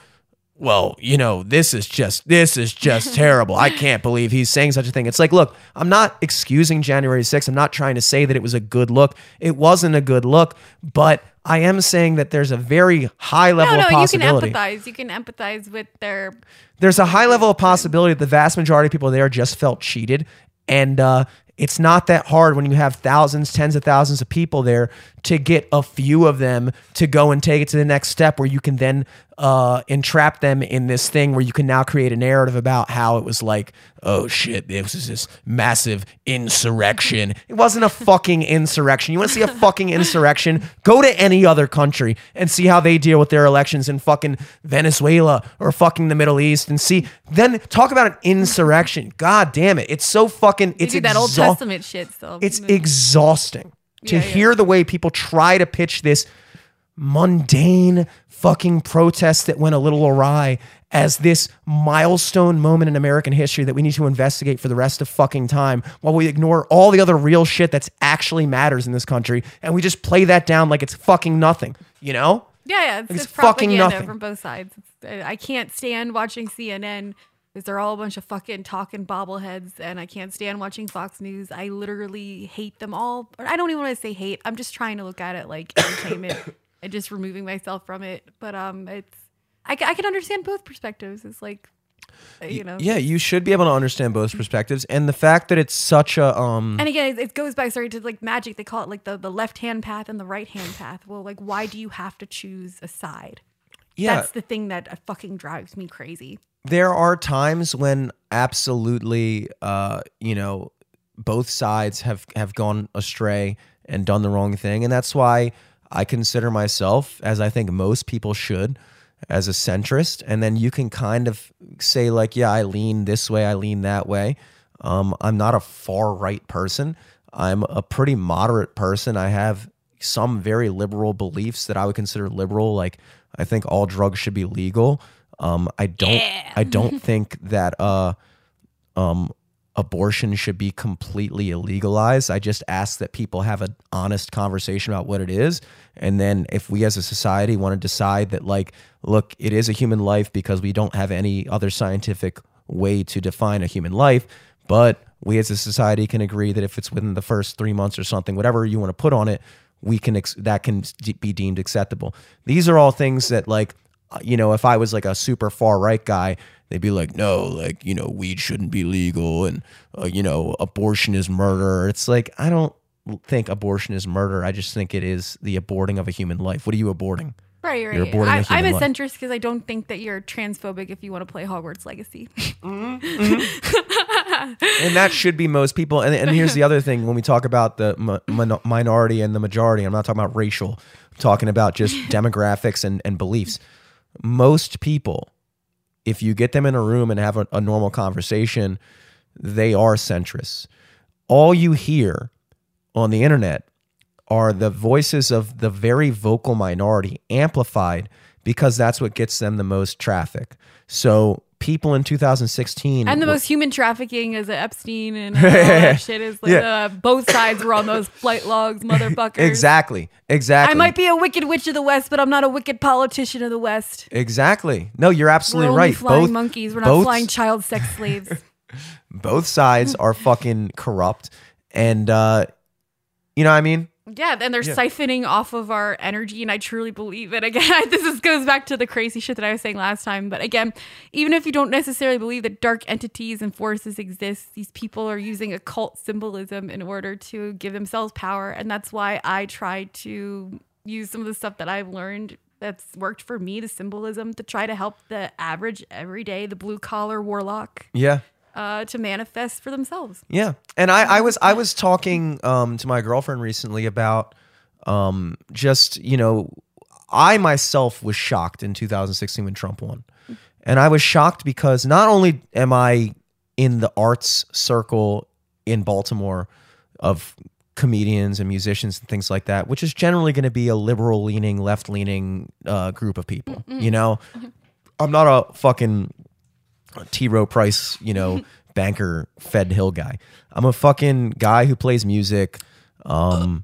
well, you know, this is just this is just *laughs* terrible. I can't believe he's saying such a thing. It's like, look, I'm not excusing January 6th. I'm not trying to say that it was a good look. It wasn't a good look, but I am saying that there's a very high level no of no you can empathize you can empathize with their there's a high level of possibility that the vast majority of people there just felt cheated and uh, it's not that hard when you have thousands tens of thousands of people there to get a few of them to go and take it to the next step where you can then uh, entrap them in this thing where you can now create a narrative about how it was like oh shit this was this massive insurrection. It wasn't a fucking insurrection. You want to see a fucking insurrection? Go to any other country and see how they deal with their elections in fucking venezuela or fucking the middle east and see then talk about an insurrection. God damn it. It's so fucking it's exau- Testament shit still. it's exhausting to Yeah, yeah. hear the way people try to pitch this mundane fucking protest that went a little awry as this milestone moment in American history that we need to investigate for the rest of fucking time while we ignore all the other real shit that's actually matters in this country and we just play that down like it's fucking nothing, you know? Yeah, yeah, it's, It's it's fucking nothing. from both sides. It's, I can't stand watching CNN because they're all a bunch of fucking talking bobbleheads, and I can't stand watching Fox News. I literally hate them all. Or I don't even want to say hate. I'm just trying to look at it like *coughs* entertainment and just removing myself from it. But um, it's I, I can understand both perspectives. It's like, you know, Yeah, you should be able to understand both perspectives and the fact that it's such a um And again, it, goes back sorry to like magic. They call it like the the left hand path and the right hand path. Well, like why do you have to choose a side? yeah, That's the thing that uh, fucking drives me crazy. There are times when absolutely uh you know both sides have have gone astray and done the wrong thing and that's why i consider myself as i think most people should as a centrist. And then you can kind of say like yeah i lean this way i lean that way. Um i'm not a far right person. I'm a pretty moderate person. I have some very liberal beliefs that i would consider liberal like i think all drugs should be legal Um, I don't. I don't *laughs* think that uh, um, abortion should be completely illegalized. I just ask that people have an honest conversation about what it is, and then if we as a society want to decide that, like, look, it is a human life because we don't have any other scientific way to define a human life, but we as a society can agree that if it's within the first three months or something, whatever you want to put on it, we can ex- that can be deemed acceptable. These are all things that like Uh, you know, if I was like a super far right guy, they'd be like, no, like, you know, weed shouldn't be legal and, uh, you know, abortion is murder. It's like, I don't think abortion is murder. I just think it is the aborting of a human life. What are you aborting? Right, right. You're aborting a I, I'm a centrist because I don't think that you're transphobic if you want to play Hogwarts Legacy. Mm-hmm, mm-hmm. and that should be most people. And, and here's the other thing: when we talk about the mi- minority and the majority, I'm not talking about racial. I'm talking about just *laughs* demographics and, and beliefs. Most people, if you get them in a room and have a, a normal conversation, they are centrists. All you hear on the internet are the voices of the very vocal minority amplified because that's what gets them the most traffic. So people in 2016 And the were- most human trafficking is Epstein and *laughs* all that shit is like Yeah. uh, both sides were on those flight logs, motherfuckers. Exactly. Exactly. I might be a wicked witch of the West, but I'm not a wicked politician of the West. Exactly. No, you're We're absolutely only right. flying Both monkeys. We're not both- flying child sex slaves. *laughs* *laughs* both sides are fucking corrupt, and uh, you know what I mean. Yeah, and they're siphoning off of our energy, and I truly believe it. *laughs* Again, this is, goes back to the crazy shit that I was saying last time. But again, even if you don't necessarily believe that dark entities and forces exist, these people are using occult symbolism in order to give themselves power, and that's why I try to use some of the stuff that I've learned that's worked for me, the symbolism, to try to help the average, everyday, the blue collar warlock, Yeah. Uh, to manifest for themselves. Yeah, and I, I was I was talking um, to my girlfriend recently about um, just you know I myself was shocked in 2016 when Trump won, and I was shocked because not only am I in the arts circle in Baltimore of comedians and musicians and things like that, which is generally going to be a liberal leaning, left leaning uh, group of people. You know, I'm not a fucking T. Rowe Price, you know, *laughs* banker, Fed Hill guy. I'm a fucking guy who plays music, um,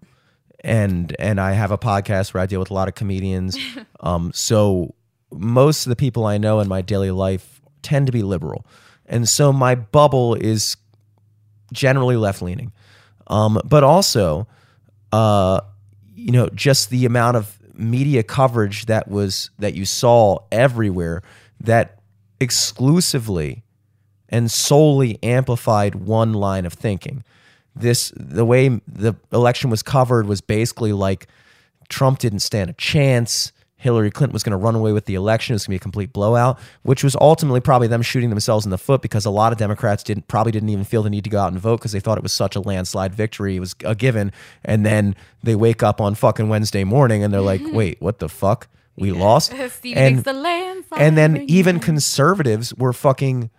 and and I have a podcast where I deal with a lot of comedians. *laughs* Um, so most of the people I know in my daily life tend to be liberal, and so my bubble is generally left leaning, um, but also, uh, you know, just the amount of media coverage that was that you saw everywhere that exclusively and solely amplified one line of thinking. This the way the election was covered was basically like Trump didn't stand a chance. Hillary Clinton was going to run away with the election. It was going to be a complete blowout, which was ultimately probably them shooting themselves in the foot because a lot of Democrats didn't probably didn't even feel the need to go out and vote because they thought it was such a landslide victory. It was a given, and then they wake up on fucking Wednesday morning and they're like, *laughs* "Wait, what the fuck? We lost." *laughs* Stevie and makes the landslide and then ring. even conservatives were fucking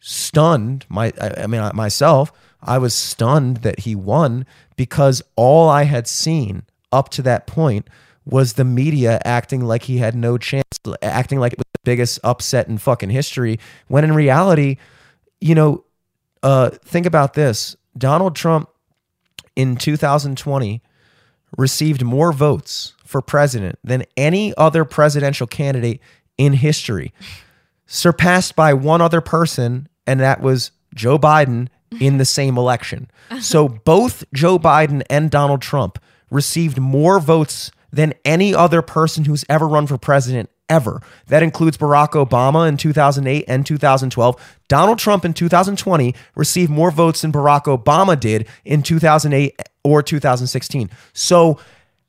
stunned my I, I mean I- myself i was stunned that he won because all i had seen up to that point was the media acting like he had no chance acting like it was the biggest upset in fucking history when in reality you know uh think about this donald trump in 2020 received more votes for president than any other presidential candidate in history, surpassed by one other person, and that was Joe Biden in the same election. *laughs* So both Joe Biden and Donald Trump received more votes than any other person who's ever run for president ever. That includes Barack Obama in 2008 and 2012. Donald Trump in 2020 received more votes than Barack Obama did in 2008 or 2016. So,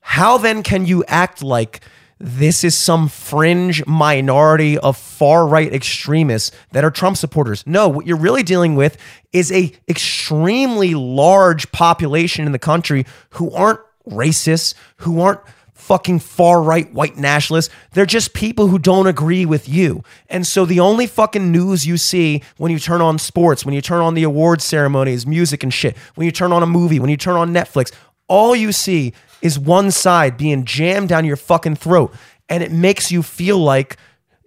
how then can you act like this is some fringe minority of far right extremists that are Trump supporters? No, what you're really dealing with is a extremely large population in the country who aren't racists, who aren't fucking far right white nationalists. They're just people who don't agree with you. And so the only fucking news you see when you turn on sports, when you turn on the awards ceremonies, music and shit, when you turn on a movie, when you turn on Netflix, all you see is one side being jammed down your fucking throat. And it makes you feel like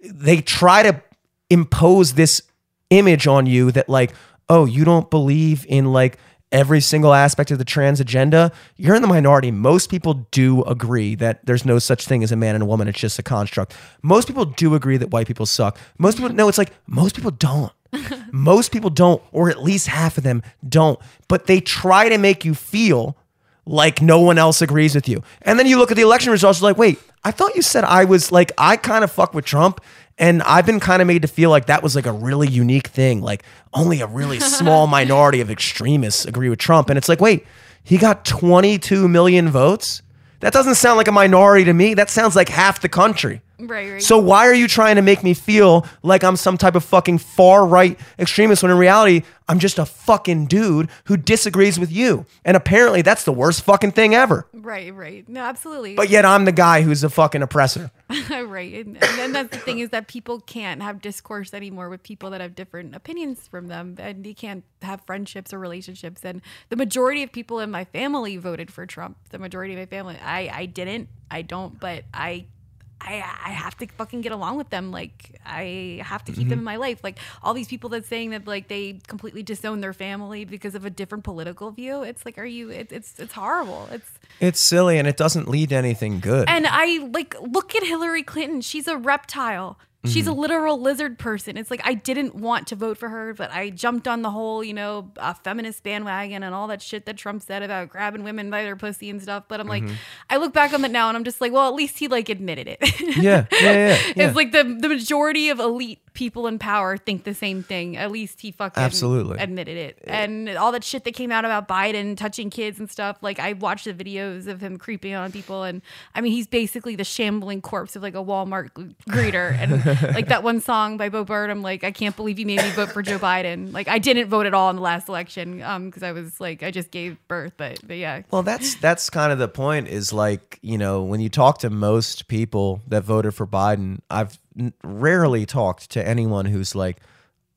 they try to impose this image on you that like, oh, you don't believe in like every single aspect of the trans agenda, you're in the minority. Most people do agree that there's no such thing as a man and a woman. It's just a construct. Most people do agree that white people suck. Most people, no, it's like most people don't. *laughs* most people don't, or at least half of them don't. But they try to make you feel like no one else agrees with you. And then you look at the election results, you're like, wait, I thought you said I was like, I kind of fuck with Trump. And I've been kind of made to feel like that was like a really unique thing. Like only a really *laughs* small minority of extremists agree with Trump. And it's like, wait, he got 22 million votes? That doesn't sound like a minority to me. That sounds like half the country. Right, right. So why are you trying to make me feel like I'm some type of fucking far right extremist when in reality I'm just a fucking dude who disagrees with you? And apparently that's the worst fucking thing ever. right, right. No, absolutely. But yet I'm the guy who's a fucking oppressor. *laughs* right. And, and then that's the thing is that people can't have discourse anymore with people that have different opinions from them. And they can't have friendships or relationships. And the majority of people in my family voted for Trump. The majority of my family. I, I didn't. I don't, but I I, I have to fucking get along with them. Like I have to keep them mm-hmm. in my life. Like all these people that saying that like they completely disown their family because of a different political view. It's like, are you? It, it's it's horrible. It's It's silly and it doesn't lead to anything good. and I like look at Hillary Clinton. She's a reptile. She's Mm-hmm. a literal lizard person. It's like I didn't want to vote for her, but I jumped on the whole, you know, uh, feminist bandwagon and all that shit that Trump said about grabbing women by their pussy and stuff. But I'm Mm-hmm. like, I look back on that now and I'm just like, well, at least he like admitted it. yeah, yeah, yeah. *laughs* yeah. It's like the the majority of elite people in power think the same thing. At least he fucking Absolutely. admitted it. And all that shit that came out about Biden touching kids and stuff. Like I watched the videos of him creeping on people, and I mean he's basically the shambling corpse of like a Walmart greeter. And *laughs* like that one song by Bo Bird, I'm like I can't believe you made me vote for Joe Biden. Like I didn't vote at all in the last election, um, because I was like I just gave birth, but but yeah. Well, that's that's kind of the point. Is like you know when you talk to most people that voted for Biden, I've rarely talked to anyone who's like,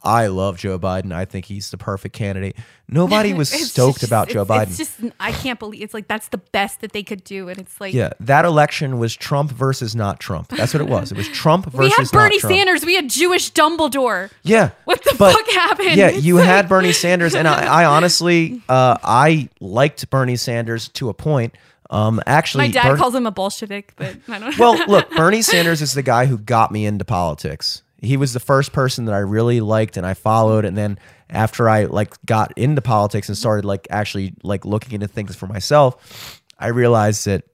"I love Joe Biden. I think he's the perfect candidate." Nobody *laughs* was stoked just- about Joe Biden. It's just I can't believe it's like that's the best that they could do, and it's like yeah, that election was Trump versus not Trump. That's what it was. It was *laughs* Trump we versus had Bernie. Sanders, we had Jewish Dumbledore. Yeah. What the but- fuck happened? Yeah, you had Bernie Sanders, and I, I honestly, uh, I liked Bernie Sanders to a point. Um, actually, My dad Bern- calls him a Bolshevik, but I don't. well, look, *laughs* Bernie Sanders is the guy who got me into politics. He was the first person that I really liked and I followed and then after I like got into politics and started like actually like looking into things for myself, I realized that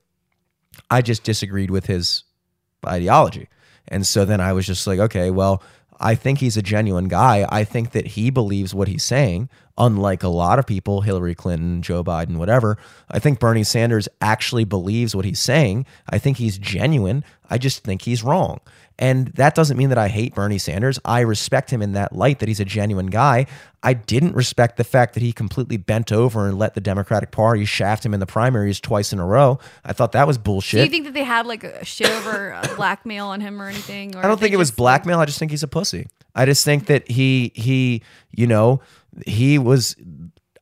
I just disagreed with his ideology. And so then I was just like, okay, well, I think he's a genuine guy. I think that he believes what he's saying, unlike a lot of people, Hillary Clinton, Joe Biden, whatever. I think Bernie Sanders actually believes what he's saying. I think he's genuine. I just think he's wrong. And that doesn't mean that I hate Bernie Sanders. I respect him in that light that he's a genuine guy. I didn't respect the fact that he completely bent over and let the Democratic Party shaft him in the primaries twice in a row. I thought that was bullshit. Do you think that they had like a shit over uh, blackmail on him or anything? Or I don't think it was blackmail. I just think he's a pussy. I just think that he he you know he was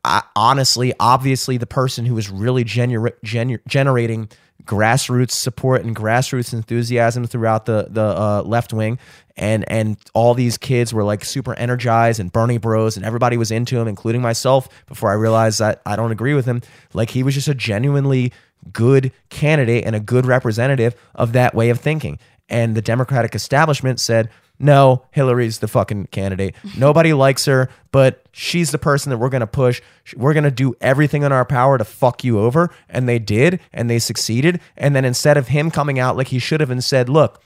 uh, honestly obviously the person who was really genu- genu- generating grassroots support and grassroots enthusiasm throughout the the uh, left wing. And and all these kids were like super energized and Bernie Bros and everybody was into him including myself before I realized that I don't agree with him. Like he was just a genuinely good candidate and a good representative of that way of thinking. And the Democratic establishment said, no, Hillary's the fucking candidate. *laughs* Nobody likes her, but she's the person that we're going to push. We're going to do everything in our power to fuck you over. And they did, and they succeeded. And then instead of him coming out like he should have and said, look,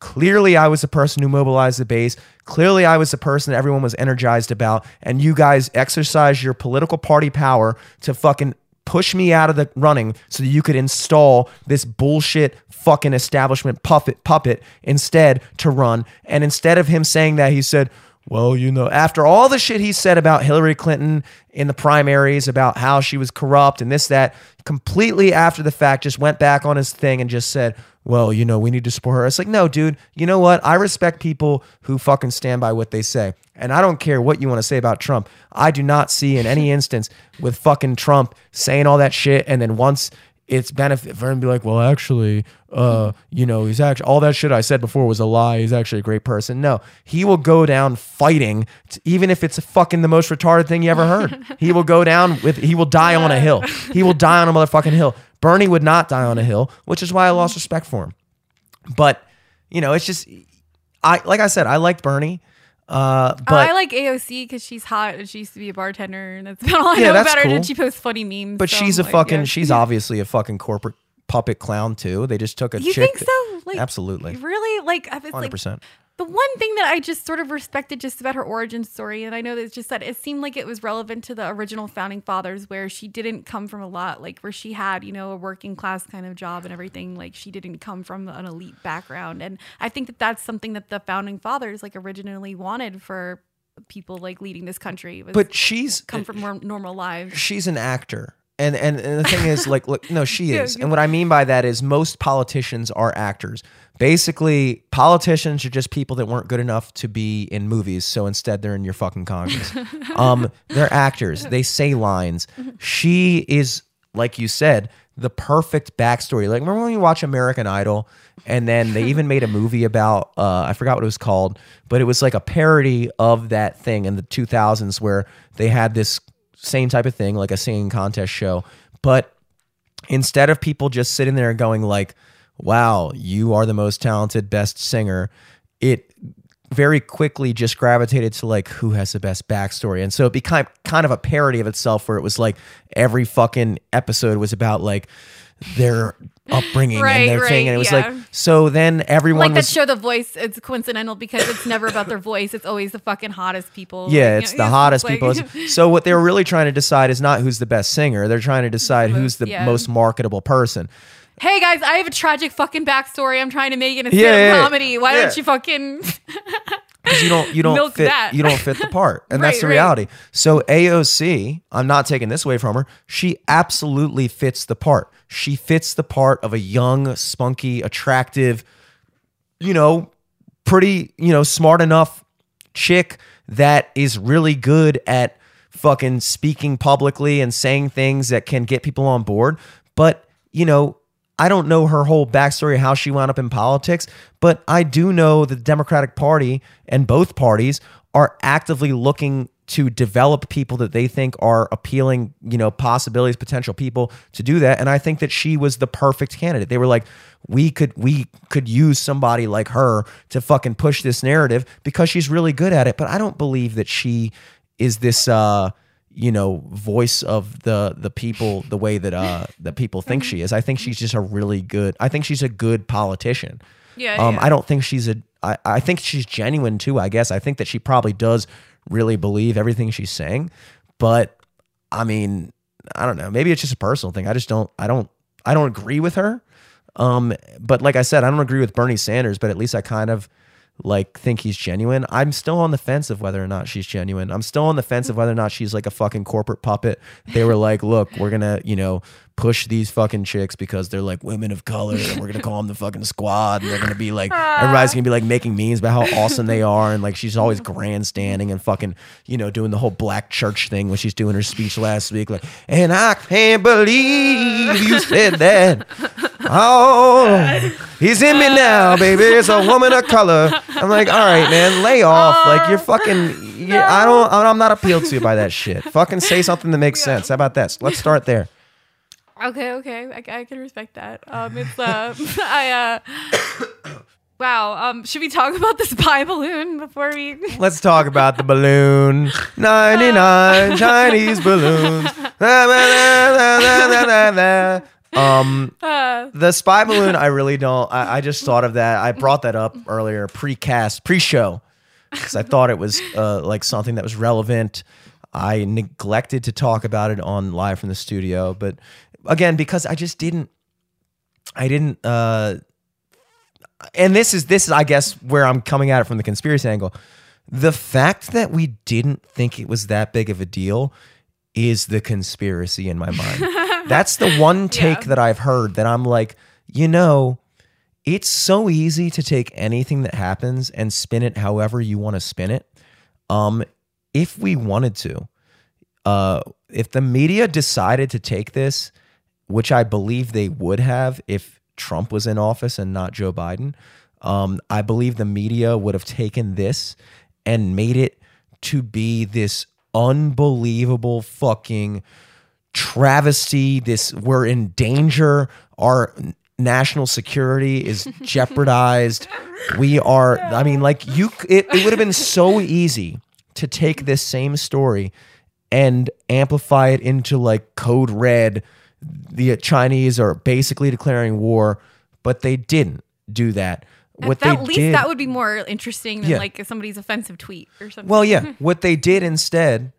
Clearly, I was the person who mobilized the base. Clearly, I was the person that everyone was energized about. And you guys exercised your political party power to fucking push me out of the running so that you could install this bullshit fucking establishment puppet puppet instead to run. And instead of him saying that, he said, well, you know, after all the shit he said about Hillary Clinton in the primaries, about how she was corrupt and this, that, completely after the fact, just went back on his thing and just said, well, you know, we need to support her. It's like, no, dude, you know what? I respect people who fucking stand by what they say. And I don't care what you want to say about Trump. I do not see in any instance with fucking Trump saying all that shit and then once it's benefit for him to be like, well, actually, uh, you know, he's actually all that shit I said before was a lie. He's actually a great person. No, he will go down fighting, t- even if it's fucking the most retarded thing you ever heard. *laughs* he will go down with, he will die on a hill. He will die on a motherfucking hill. Bernie would not die on a hill, which is why I lost respect for him. But you know, it's just, I like I said, I liked Bernie. Uh, but Oh, I like AOC because she's hot and she used to be a bartender, and *laughs* that's about all I Yeah, know about her. cool. And she posts funny memes. But so she's a I'm like, fucking. yeah. She's obviously a fucking corporate puppet clown too. They just took a You chick. think so? Like, absolutely, Really? Like, I was hundred like, percent. The one thing that I just sort of respected just about her origin story, and I know that it's just that it seemed like it was relevant to the original founding fathers, where she didn't come from a lot, like where she had, you know, a working class kind of job and everything. Like she didn't come from an elite background, and I think that that's something that the founding fathers like originally wanted for people like leading this country. Was But she's come from more normal lives. she's an actor. And, and and the thing is, like, look, no, she *laughs* is. yeah. And what I mean by that is most politicians are actors. Basically, politicians are just people that weren't good enough to be in movies, so instead they're in your fucking Congress. *laughs* um, they're actors. They say lines. She is, like you said, the perfect backstory. Like, remember when you watch American Idol, and then they even made a movie about uh, I forgot what it was called, but it was like a parody of that thing in the 2000s where they had this same type of thing, like a singing contest show, but instead of people just sitting there going like wow you are the most talented best singer it very quickly just gravitated to like who has the best backstory and so it became kind of a parody of itself where it was like every fucking episode was about like their upbringing Right, and their thing and it was yeah. like so then everyone Like that show, The Voice. It's coincidental because it's never about their voice. It's always the fucking hottest people. Yeah, Like, it's you *laughs* the hottest like- people. So what they're really trying to decide is not who's the best singer. They're trying to decide who's the yeah. most marketable person. Hey guys, I have a tragic fucking backstory. I'm trying to make it a Yeah, yeah, comedy. Why Yeah. don't you fucking? *laughs* because you don't you don't fit that. you don't fit the part and that's *laughs* Right, the right. reality so aoc i'm not taking this away from her she absolutely fits the part she fits the part of a young spunky attractive you know pretty you know smart enough chick that is really good at fucking speaking publicly and saying things that can get people on board but you know I don't know her whole backstory, how she wound up in politics, but I do know the Democratic Party and both parties are actively looking to develop people that they think are appealing, you know, possibilities, potential people to do that. And I think that she was the perfect candidate. They were like, we could we could use somebody like her to fucking push this narrative because she's really good at it. But I don't believe that she is this uh you know voice of the the people the way that uh that people think she is. I think she's just a really good i think she's a good politician. Yeah, um yeah. i don't think she's a I, I think she's genuine too i guess. I think that she probably does really believe everything she's saying but i mean i don't know. Maybe it's just a personal thing. I just don't i don't i don't agree with her. Um but like i said i don't agree with bernie sanders but at least i kind of like think he's genuine. I'm still on the fence of whether or not she's genuine. I'm still on the fence of whether or not she's like a fucking corporate puppet. They were like, look, we're gonna, you know, push these fucking chicks because they're like women of color and we're gonna call them the fucking squad and they're gonna be like everybody's gonna be like making memes about how awesome they are and like she's always grandstanding and fucking, you know, doing the whole black church thing when she's doing her speech last week, like, and I can't believe you said that. Oh, he's in me now, baby. It's a woman of color. I'm like, all right, man, lay off. Like you're fucking. You're, I don't. I'm not appealed to by that shit. Fucking say something that makes sense. How about that? Let's start there. Okay, okay, I, I can respect that. Um, it's uh, *laughs* I uh, *coughs* wow. Um, should we talk about the *laughs* spy balloon before we? *laughs* Let's talk about the balloon. 99 Chinese balloons. Um, Uh, the spy balloon, I really don't. I, I just thought of that. I brought that up earlier, pre-cast, pre-show, because I thought it was uh, like something that was relevant. I neglected to talk about it on live from the studio, but again, because I just didn't. I didn't. uh And this is this is, I guess, where I'm coming at it from the conspiracy angle. The fact that we didn't think it was that big of a deal is the conspiracy in my mind. *laughs* That's the one take Yeah. that I've heard that I'm like, you know, it's so easy to take anything that happens and spin it however you want to spin it. Um, if we wanted to, uh, if the media decided to take this which I believe they would have if Trump was in office and not Joe Biden. Um, I believe the media would have taken this and made it to be this unbelievable fucking travesty. This we're in danger. Our national security is *laughs* jeopardized. we are. I mean, like you. It, it would have been so easy to take this same story and amplify it into like code red. The Chinese are basically declaring war, but they didn't do that. What At they least did, that would be more interesting than Yeah. like somebody's offensive tweet or something. well, yeah. *laughs* What they did instead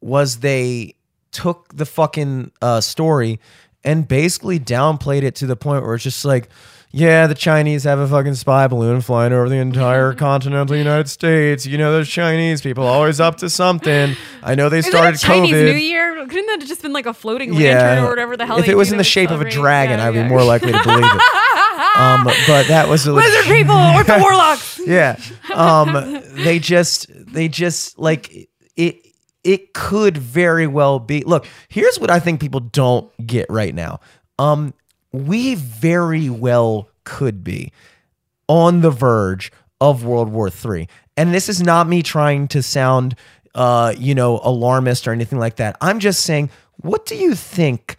was they took the fucking uh, story and basically downplayed it to the point where it's just like, yeah, the Chinese have a fucking spy balloon flying over the entire *laughs* continental United States. You know, those Chinese people always up to something. I know they Isn't started it Chinese COVID. New Year? Couldn't that have just been like a floating lantern or whatever the hell? If it was in the shape of a dragon, Yeah, I'd yeah. be more likely to believe it. Um, *laughs* but that was a Lizard people or the *laughs* warlocks. yeah. Um, they just, they just like it. It could very well be. Look, here's what I think people don't get right now. Um, we very well could be on the verge of World War III, and this is not me trying to sound, uh, you know, alarmist or anything like that. I'm just saying, what do you think?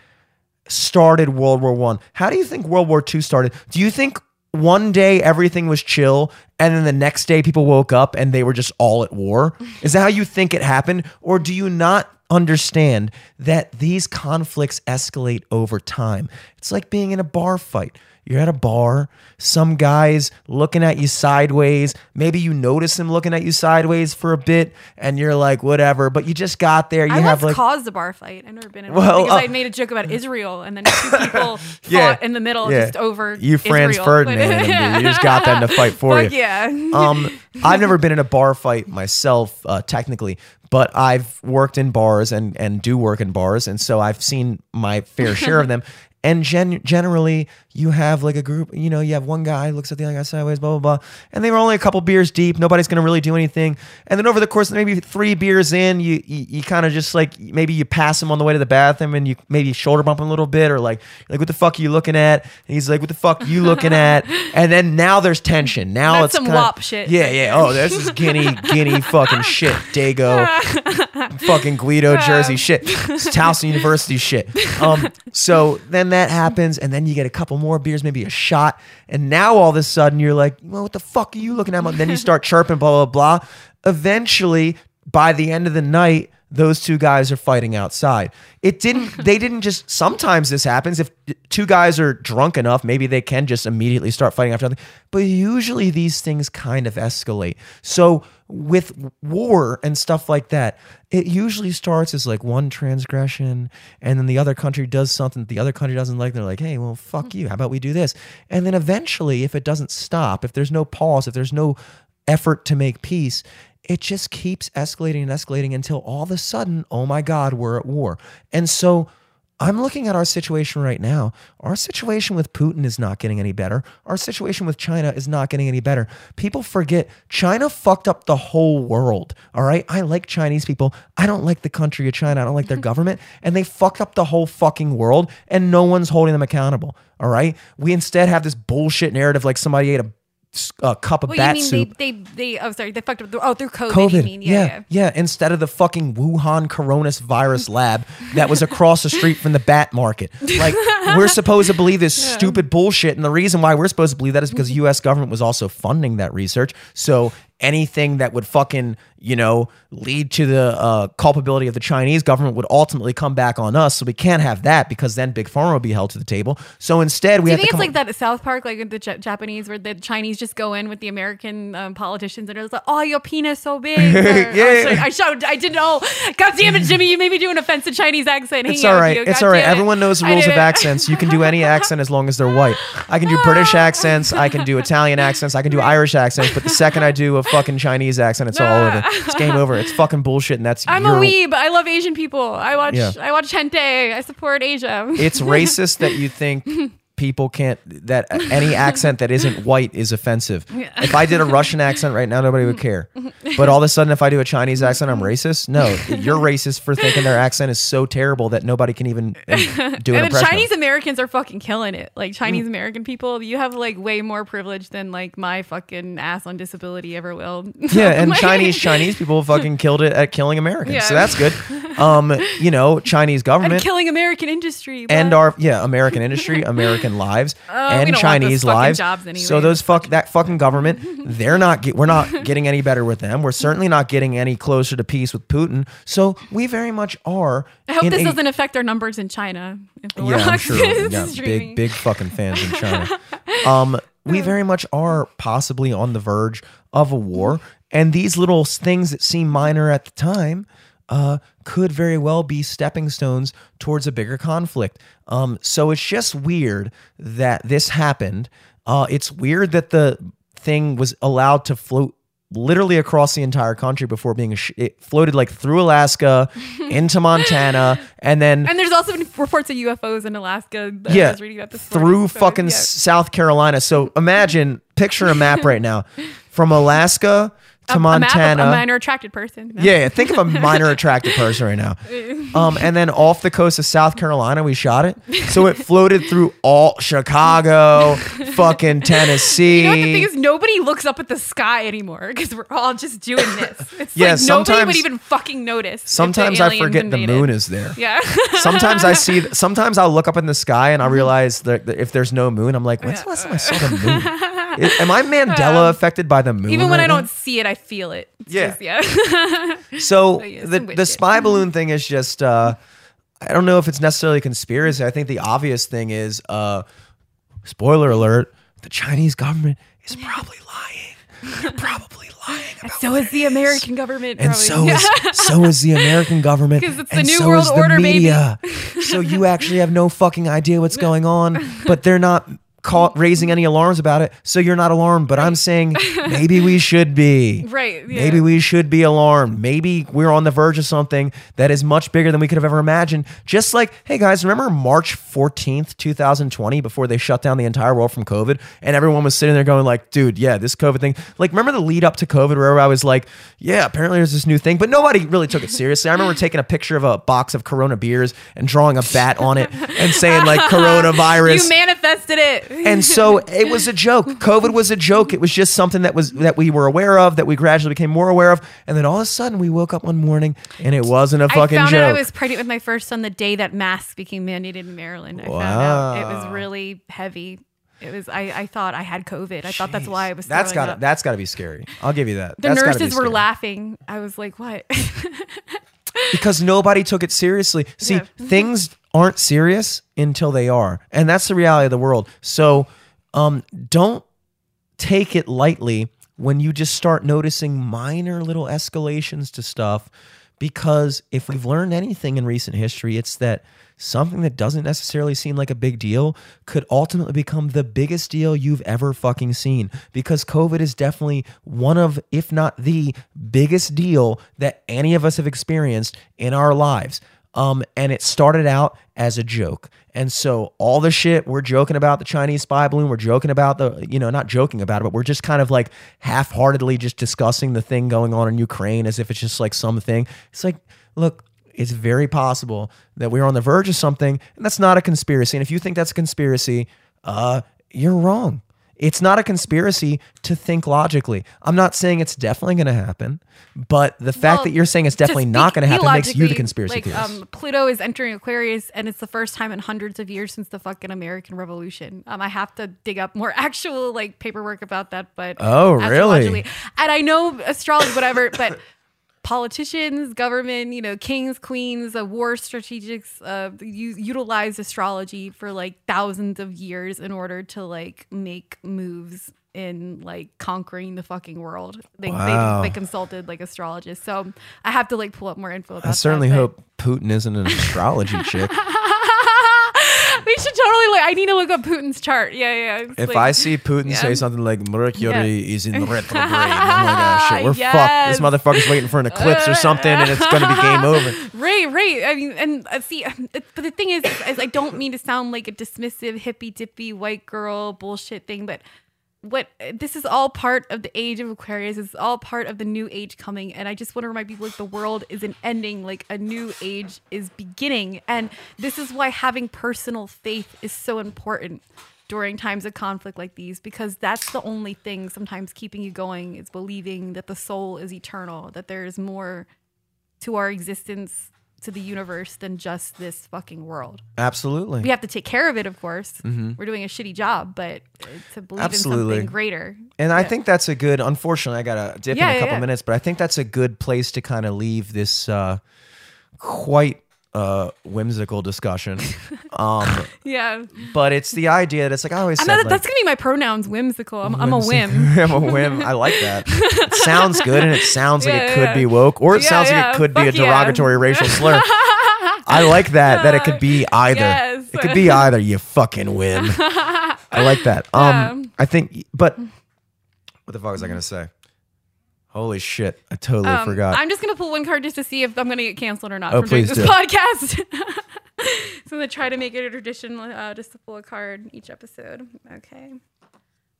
started World War One? How do you think World War Two started? Do you think one day everything was chill and then the next day people woke up and they were just all at war? Is that how you think it happened? Or do you not understand that these conflicts escalate over time? It's like being in a bar fight. You're at a bar, some guy's looking at you sideways. Maybe you notice him looking at you sideways for a bit and you're like, whatever, but you just got there. You I have like caused a bar fight. I've never been in Well, one because uh, I made a joke about Israel and then two people *laughs* Yeah. fought in the middle Yeah. just over you Franz. Ferdinand and them. You *laughs* just got them to fight for you. yeah. Um, I've never been in a bar fight myself, uh, technically, but I've worked in bars and and do work in bars, and so I've seen my fair share of *laughs* them. And gen- generally, you have like a group. You know, you have one guy looks at the other guy sideways, blah blah blah, and they were only a couple beers deep. Nobody's gonna really do anything. And then over the course of maybe three beers in, you you, you kind of just like maybe you pass him on the way to the bathroom, and you maybe shoulder bump him a little bit, or like like what the fuck are you looking at? And he's like, what the fuck are you looking *laughs* at? And then now there's tension. Now That's it's some kinda- WAP shit Yeah, yeah. Oh, this is guinea, *laughs* guinea fucking shit. Dago, *laughs* fucking Guido, Jersey shit. It's Towson University shit. Um, so then that happens, and then you get a couple more beers, maybe a shot, and now all of a sudden you're like, well, what the fuck are you looking at? And then you start *laughs* chirping, blah blah blah. Eventually, by the end of the night. Those two guys are fighting outside. It didn't, *laughs* they didn't just, sometimes this happens. If two guys are drunk enough, maybe they can just immediately start fighting after. But usually these things kind of escalate. So with war and stuff like that, it usually starts as like one transgression, and then the other country does something that the other country doesn't like. They're like, hey, well, fuck you. How about we do this? And then eventually, if it doesn't stop, if there's no pause, if there's no effort to make peace, it just keeps escalating and escalating until all of a sudden, oh my God, we're at war. And so I'm looking at our situation right now. Our situation with Putin is not getting any better. Our situation with China is not getting any better. People forget China fucked up the whole world. All right. I like Chinese people. I don't like the country of China. I don't like their *laughs* government. And they fucked up the whole fucking world and no one's holding them accountable. All right. We instead have this bullshit narrative like somebody ate a, a cup of What bat you mean soup. they, they they oh sorry they fucked up through, oh through COVID, COVID. mean yeah, yeah. yeah, Instead of the fucking Wuhan coronavirus lab that was across the street from the bat market. Like, *laughs* we're supposed to believe this stupid bullshit. And the reason why we're supposed to believe that is because the US government was also funding that research. So anything that would fucking, you know, lead to the uh, culpability of the Chinese government would ultimately come back on us. So we can't have that because then Big Pharma will be held to the table. So instead, we Do you have think to it's like that South Park, like the J- Japanese, where the Chinese just go in with the American um, politicians and it's like, "Oh, your penis so big." *laughs* Or, Yeah. oh, sorry, I showed, I didn't know. God damn it, Jimmy, you made me do an offensive Chinese accent. It's all right. It's all right. Everyone knows the rules of accents. You can do any accent as long as they're white. I can do British *laughs* accents. I can do Italian accents. I can do Irish accents. But the second I do a fucking Chinese accent, it's all over. It's game over. It's fucking bullshit, and that's I'm your, a weeb. I love Asian people. I watch. Yeah. I watch hentai. I support Asia. It's *laughs* racist that you think *laughs* people can't that any accent that isn't white is offensive. *laughs* If I did a Russian accent right now, nobody would care. *laughs* But all of a sudden, if I do a Chinese accent, I'm racist. No, you're *laughs* racist for thinking their accent is so terrible that nobody can even uh, do an and the impression. of. Chinese Americans are fucking killing it. Like Chinese American people, you have like way more privilege than like my fucking ass on disability ever will. Yeah, and Like- Chinese Chinese people fucking killed it at killing Americans. Yeah. So that's good. Um, you know, Chinese and government killing American industry. and our yeah American industry, American lives, we and don't want those Chinese lives. So those fuck that fucking government, *laughs* they're not get, we're not getting any better with them. We're certainly not getting any closer to peace with Putin. So we very much are. I hope this a- doesn't affect our numbers in China. If yeah, I'm sure. Yeah, *laughs* big, big fucking fans in China. *laughs* Um, we very much are possibly on the verge of a war, and these little things that seem minor at the time uh, could very well be stepping stones towards a bigger conflict. Um, so it's just weird that this happened. Uh, it's weird that the thing was allowed to float literally across the entire country before being sh- it floated like through Alaska *laughs* into Montana and then And there's also been reports of UFOs in Alaska. That I yeah, was reading about this through morning, so, fucking yeah. South Carolina. So imagine, picture a map right now *laughs* from Alaska to A- a map Montana. A, minor attracted person. yeah, think of a minor *laughs* attracted person right now. *laughs* Um, and then off the coast of South Carolina, we shot it. So it floated through all Chicago, *laughs* fucking Tennessee. You know the thing is? Nobody looks up at the sky anymore because we're all just doing this. It's Yeah, like nobody would even fucking notice. Sometimes I forget the moon is there. Yeah. Sometimes I see. Sometimes I'll look up in the sky and I realize that if there's no moon, I'm like, when's the last time I saw the moon? Am I Mandela affected by the moon? Even when right I don't see it, I feel it. Yeah. yeah. So *laughs* yeah, the the spy balloon thing is just uh I don't know if it's necessarily a conspiracy. I think the obvious thing is uh spoiler alert, the Chinese government is probably lying. They're probably lying about so is the American government. and probably. so is *laughs* so is the American government 'Cause it's the and New so World is the Order, media. *laughs* so you actually have no fucking idea what's going on, but they're not call, raising any alarms about it. So you're not alarmed, but I'm saying *laughs* maybe we should be. Right, yeah. Maybe we should be alarmed. Maybe we're on the verge of something that is much bigger than we could have ever imagined. Just like, hey guys, remember March 14th, 2020, before they shut down the entire world from COVID? And everyone was sitting there going, like, dude, yeah, this COVID thing. Like, remember the lead up to COVID where I was like, yeah, apparently there's this new thing, but nobody really took it seriously. I remember *laughs* taking a picture of a box of Corona beers and drawing a bat on it and saying, like, *laughs* coronavirus You manifested it. And so *laughs* it was a joke. COVID was a joke. It was just something that was that we were aware of, that we gradually became more aware of, and then all of a sudden we woke up one morning and it wasn't a fucking I found joke. out I was pregnant with my first son the day that masks became mandated in Maryland. I found out it was really heavy. It was. I, I thought I had COVID. I thought that's why I was. That's got that's got to be scary. I'll give you that. the That's nurses were laughing. I was like, "What?" *laughs* because nobody took it seriously. See, Yeah. *laughs* things aren't serious until they are, and that's the reality of the world. So, um, don't take it lightly when you just start noticing minor little escalations to stuff. Because if we've learned anything in recent history, it's that something that doesn't necessarily seem like a big deal could ultimately become the biggest deal you've ever fucking seen. Because COVID is definitely one of, if not the biggest deal that any of us have experienced in our lives. Um, and it started out as a joke. And so all the shit we're joking about the Chinese spy balloon, we're joking about the, you know, not joking about it, but we're just kind of like half heartedly just discussing the thing going on in Ukraine as if it's just like something. It's like, look, it's very possible that we're on the verge of something, and that's not a conspiracy. And if you think that's a conspiracy, uh, you're wrong. It's not a conspiracy to think logically. I'm not saying it's definitely going to happen, but the fact Well, that you're saying it's definitely not going to happen makes you the conspiracy like, theorist. Um, Pluto is entering Aquarius, and it's the first time in hundreds of years since the fucking American Revolution. Um, I have to dig up more *laughs* actual like paperwork about that, but Oh, really? And I know astrology, whatever, but politicians, government, you know, kings, queens, uh, war strategics, uh, u- utilize astrology for like thousands of years in order to like make moves in like conquering the fucking world. They, Wow. they, they consulted like astrologists. So I have to like pull up more info about I certainly that, hope Putin isn't an astrology chick. *laughs* totally like I need to look up Putin's chart. Yeah, yeah. It's If like- I see Putin Yeah. say something like Mercury Yeah. is in retrograde, I'm like, oh shit, we're *laughs* fucked. This motherfucker's waiting for an eclipse or something, and it's gonna be game *laughs* over. Right, right. I mean, and uh, see, it, but the thing is, is, I don't mean to sound like a dismissive, hippy dippy white girl bullshit thing, but what this is all part of the age of Aquarius. It's all part of the new age coming, and I just want to remind people like the world isn't ending, like a new age is beginning, and this is why having personal faith is so important during times of conflict like these because that's the only thing sometimes keeping you going is believing that the soul is eternal that there is more to our existence to the universe than just this fucking world. Absolutely. We have to take care of it, of course. We're doing a shitty job, but to believe Absolutely. in something greater. And I think that's a good. Unfortunately, I gotta dip Yeah, in a yeah, couple yeah. minutes, but I think that's a good place to kind of leave this uh, quite uh, whimsical discussion. *laughs* um, Yeah. but it's the idea that it's like I always I'm said. not, like, that's gonna be my pronouns, whimsical. I'm, I'm a whim. *laughs* I'm a whim. I like that. It sounds good, and it sounds like Yeah, it could yeah. be woke, or it Yeah, sounds like it could be a fuck derogatory racial slur. I like that. That it could be *laughs* either. Yes. It could be either. You fucking whim. I like that. Um. I think, but what the fuck was I gonna say? Holy shit! I totally Um, forgot. I'm just gonna pull one card just to see if I'm gonna get canceled or not Oh, from doing this do. podcast. *laughs* so I'm gonna try to make it a tradition uh, just to pull a card each episode. Okay.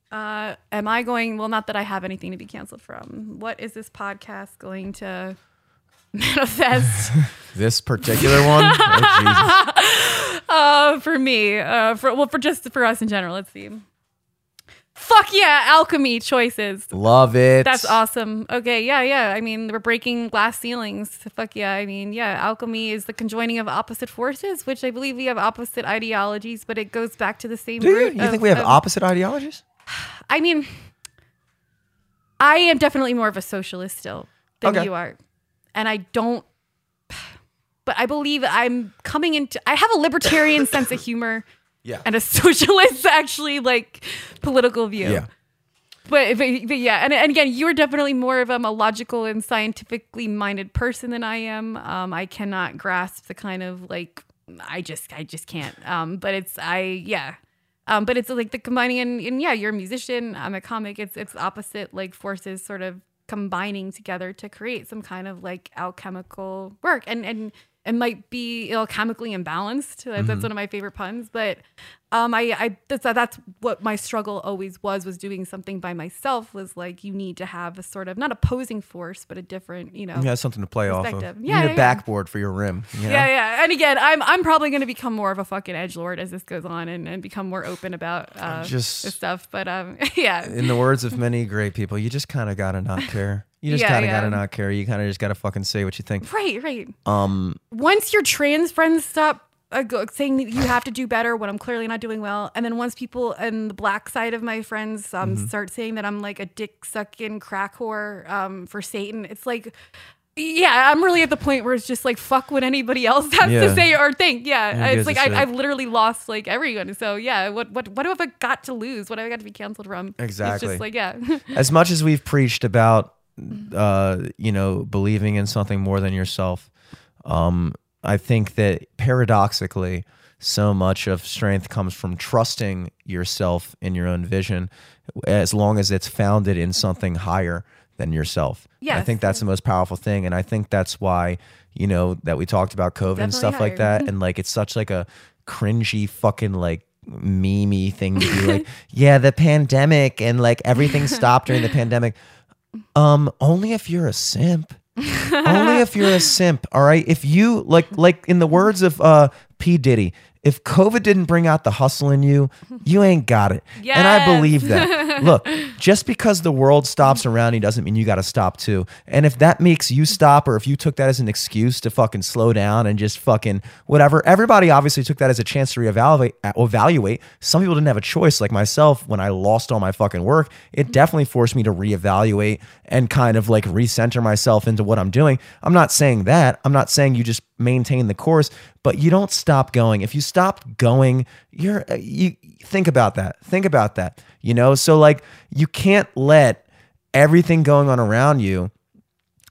Uh, am I going? Well, not that I have anything to be canceled from. What is this podcast going to *laughs* manifest *laughs* this particular one. Oh, Jesus. uh, for me? Uh, for well, for just for us in general. Let's see. Fuck yeah, alchemy choices. Love it. That's awesome. Okay, yeah, yeah. I mean, we're breaking glass ceilings. Fuck yeah. I mean, yeah, alchemy is the conjoining of opposite forces, which I believe we have opposite ideologies, but it goes back to the same Do you? You of- think we have of- opposite ideologies? I mean, I am definitely more of a socialist still than Okay. you are. And I don't but I believe I'm coming into I have a libertarian sense of *laughs* humor Yeah. and a *laughs* socialist actually like political view. Yeah. But, but, but yeah, and, and again, you're definitely more of um, a logical and scientifically minded person than I am. Um, I cannot grasp the kind of like I just I just can't. Um, but it's I yeah. Um, but it's like the combining and, and yeah, you're a musician. I'm a comic. It's it's opposite like forces sort of combining together to create some kind of like alchemical work and and it might be alchemically imbalanced. That's, that's one of my favorite puns. But um, I, I that's, that's what my struggle always was was doing something by myself was like you need to have a sort of not opposing force but a different you know You have something to play off of. Perspective. You Yeah, need a yeah, yeah. backboard for your rim. You know? yeah yeah and again I'm I'm probably going to become more of a fucking edge lord as this goes on and, and become more open about uh, Just- this stuff but um *laughs* yeah In the words of many great people, you just kind of gotta not care. You just Yeah, kind of yeah. gotta not care. You kind of just gotta fucking say what you think. right right Um, once your trans friends stop go, saying that you have to do better when I'm clearly not doing well, and then once people and the black side of my friends um, Mm-hmm. start saying that I'm like a dick sucking crack whore um, for Satan, it's like. Yeah, I'm really at the point where it's just like fuck what anybody else *laughs* has Yeah. to say or think. Yeah, it's like a I. I've literally lost like everyone. So yeah, what what what have I got to lose? What have I got to be canceled from? Exactly. It's just like yeah, *laughs* as much as we've preached about, uh, you know, believing in something more than yourself, um, I think that paradoxically, so much of strength comes from trusting yourself in your own vision, as long as it's founded in something higher than yourself. I think that's the most powerful thing, and I think that's why you know that we talked about COVID and Definitely stuff like that, and like it's such like a cringy fucking like memey thing to be like, *laughs* yeah, the pandemic and like everything stopped during the *laughs* pandemic. Um, only if you're a simp. Only if you're a simp. All right. If you like, like in the words of uh P Diddy, if COVID didn't bring out the hustle in you, you ain't got it. And I believe that. *laughs* Look, just because the world stops around you doesn't mean you got to stop too. And if that makes you stop, or if you took that as an excuse to fucking slow down and just fucking whatever, everybody obviously took that as a chance to reevaluate. Evaluate. Some people didn't have a choice. Like myself, when I lost all my fucking work, it definitely forced me to reevaluate and kind of like recenter myself into what I'm doing. I'm not saying that. I'm not saying you just maintain the course, but you don't stop going. If you stop going, you're uh, you think about that. Think about that. You know, so like you can't let everything going on around you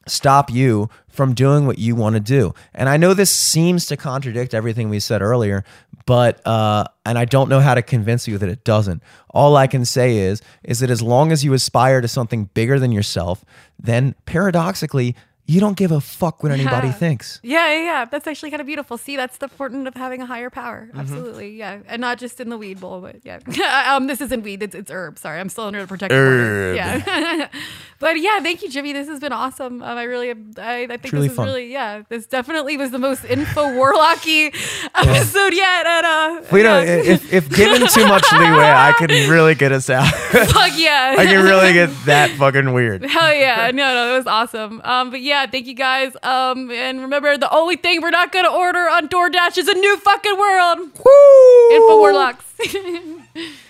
stop you from doing what you want to do. And I know this seems to contradict everything we said earlier, but uh, and I don't know how to convince you that it doesn't. All I can say is is that as long as you aspire to something bigger than yourself, then paradoxically you don't give a fuck what anybody Yeah. thinks. Yeah, yeah, yeah. That's actually kind of beautiful. See, that's the important of having a higher power. Mm-hmm. Absolutely, yeah, and not just in the weed bowl, but yeah. *laughs* um, this isn't weed; it's, it's herb. Sorry, I'm still under the protective order. Herb. Yeah, *laughs* but yeah, thank you, Jimmy. This has been awesome. Um, I really, I, I think Truly this is fun. really, yeah. This definitely was the most info warlocky *laughs* episode yet. And uh, We don't. If if given too much leeway, I can really get us out. fuck yeah. I can really get that fucking weird. Hell yeah. No, no, it was awesome. Um, but yeah, thank you guys. Um, and remember, the only thing we're not going to order on DoorDash is a new fucking world. Woo! Info Warlocks. *laughs*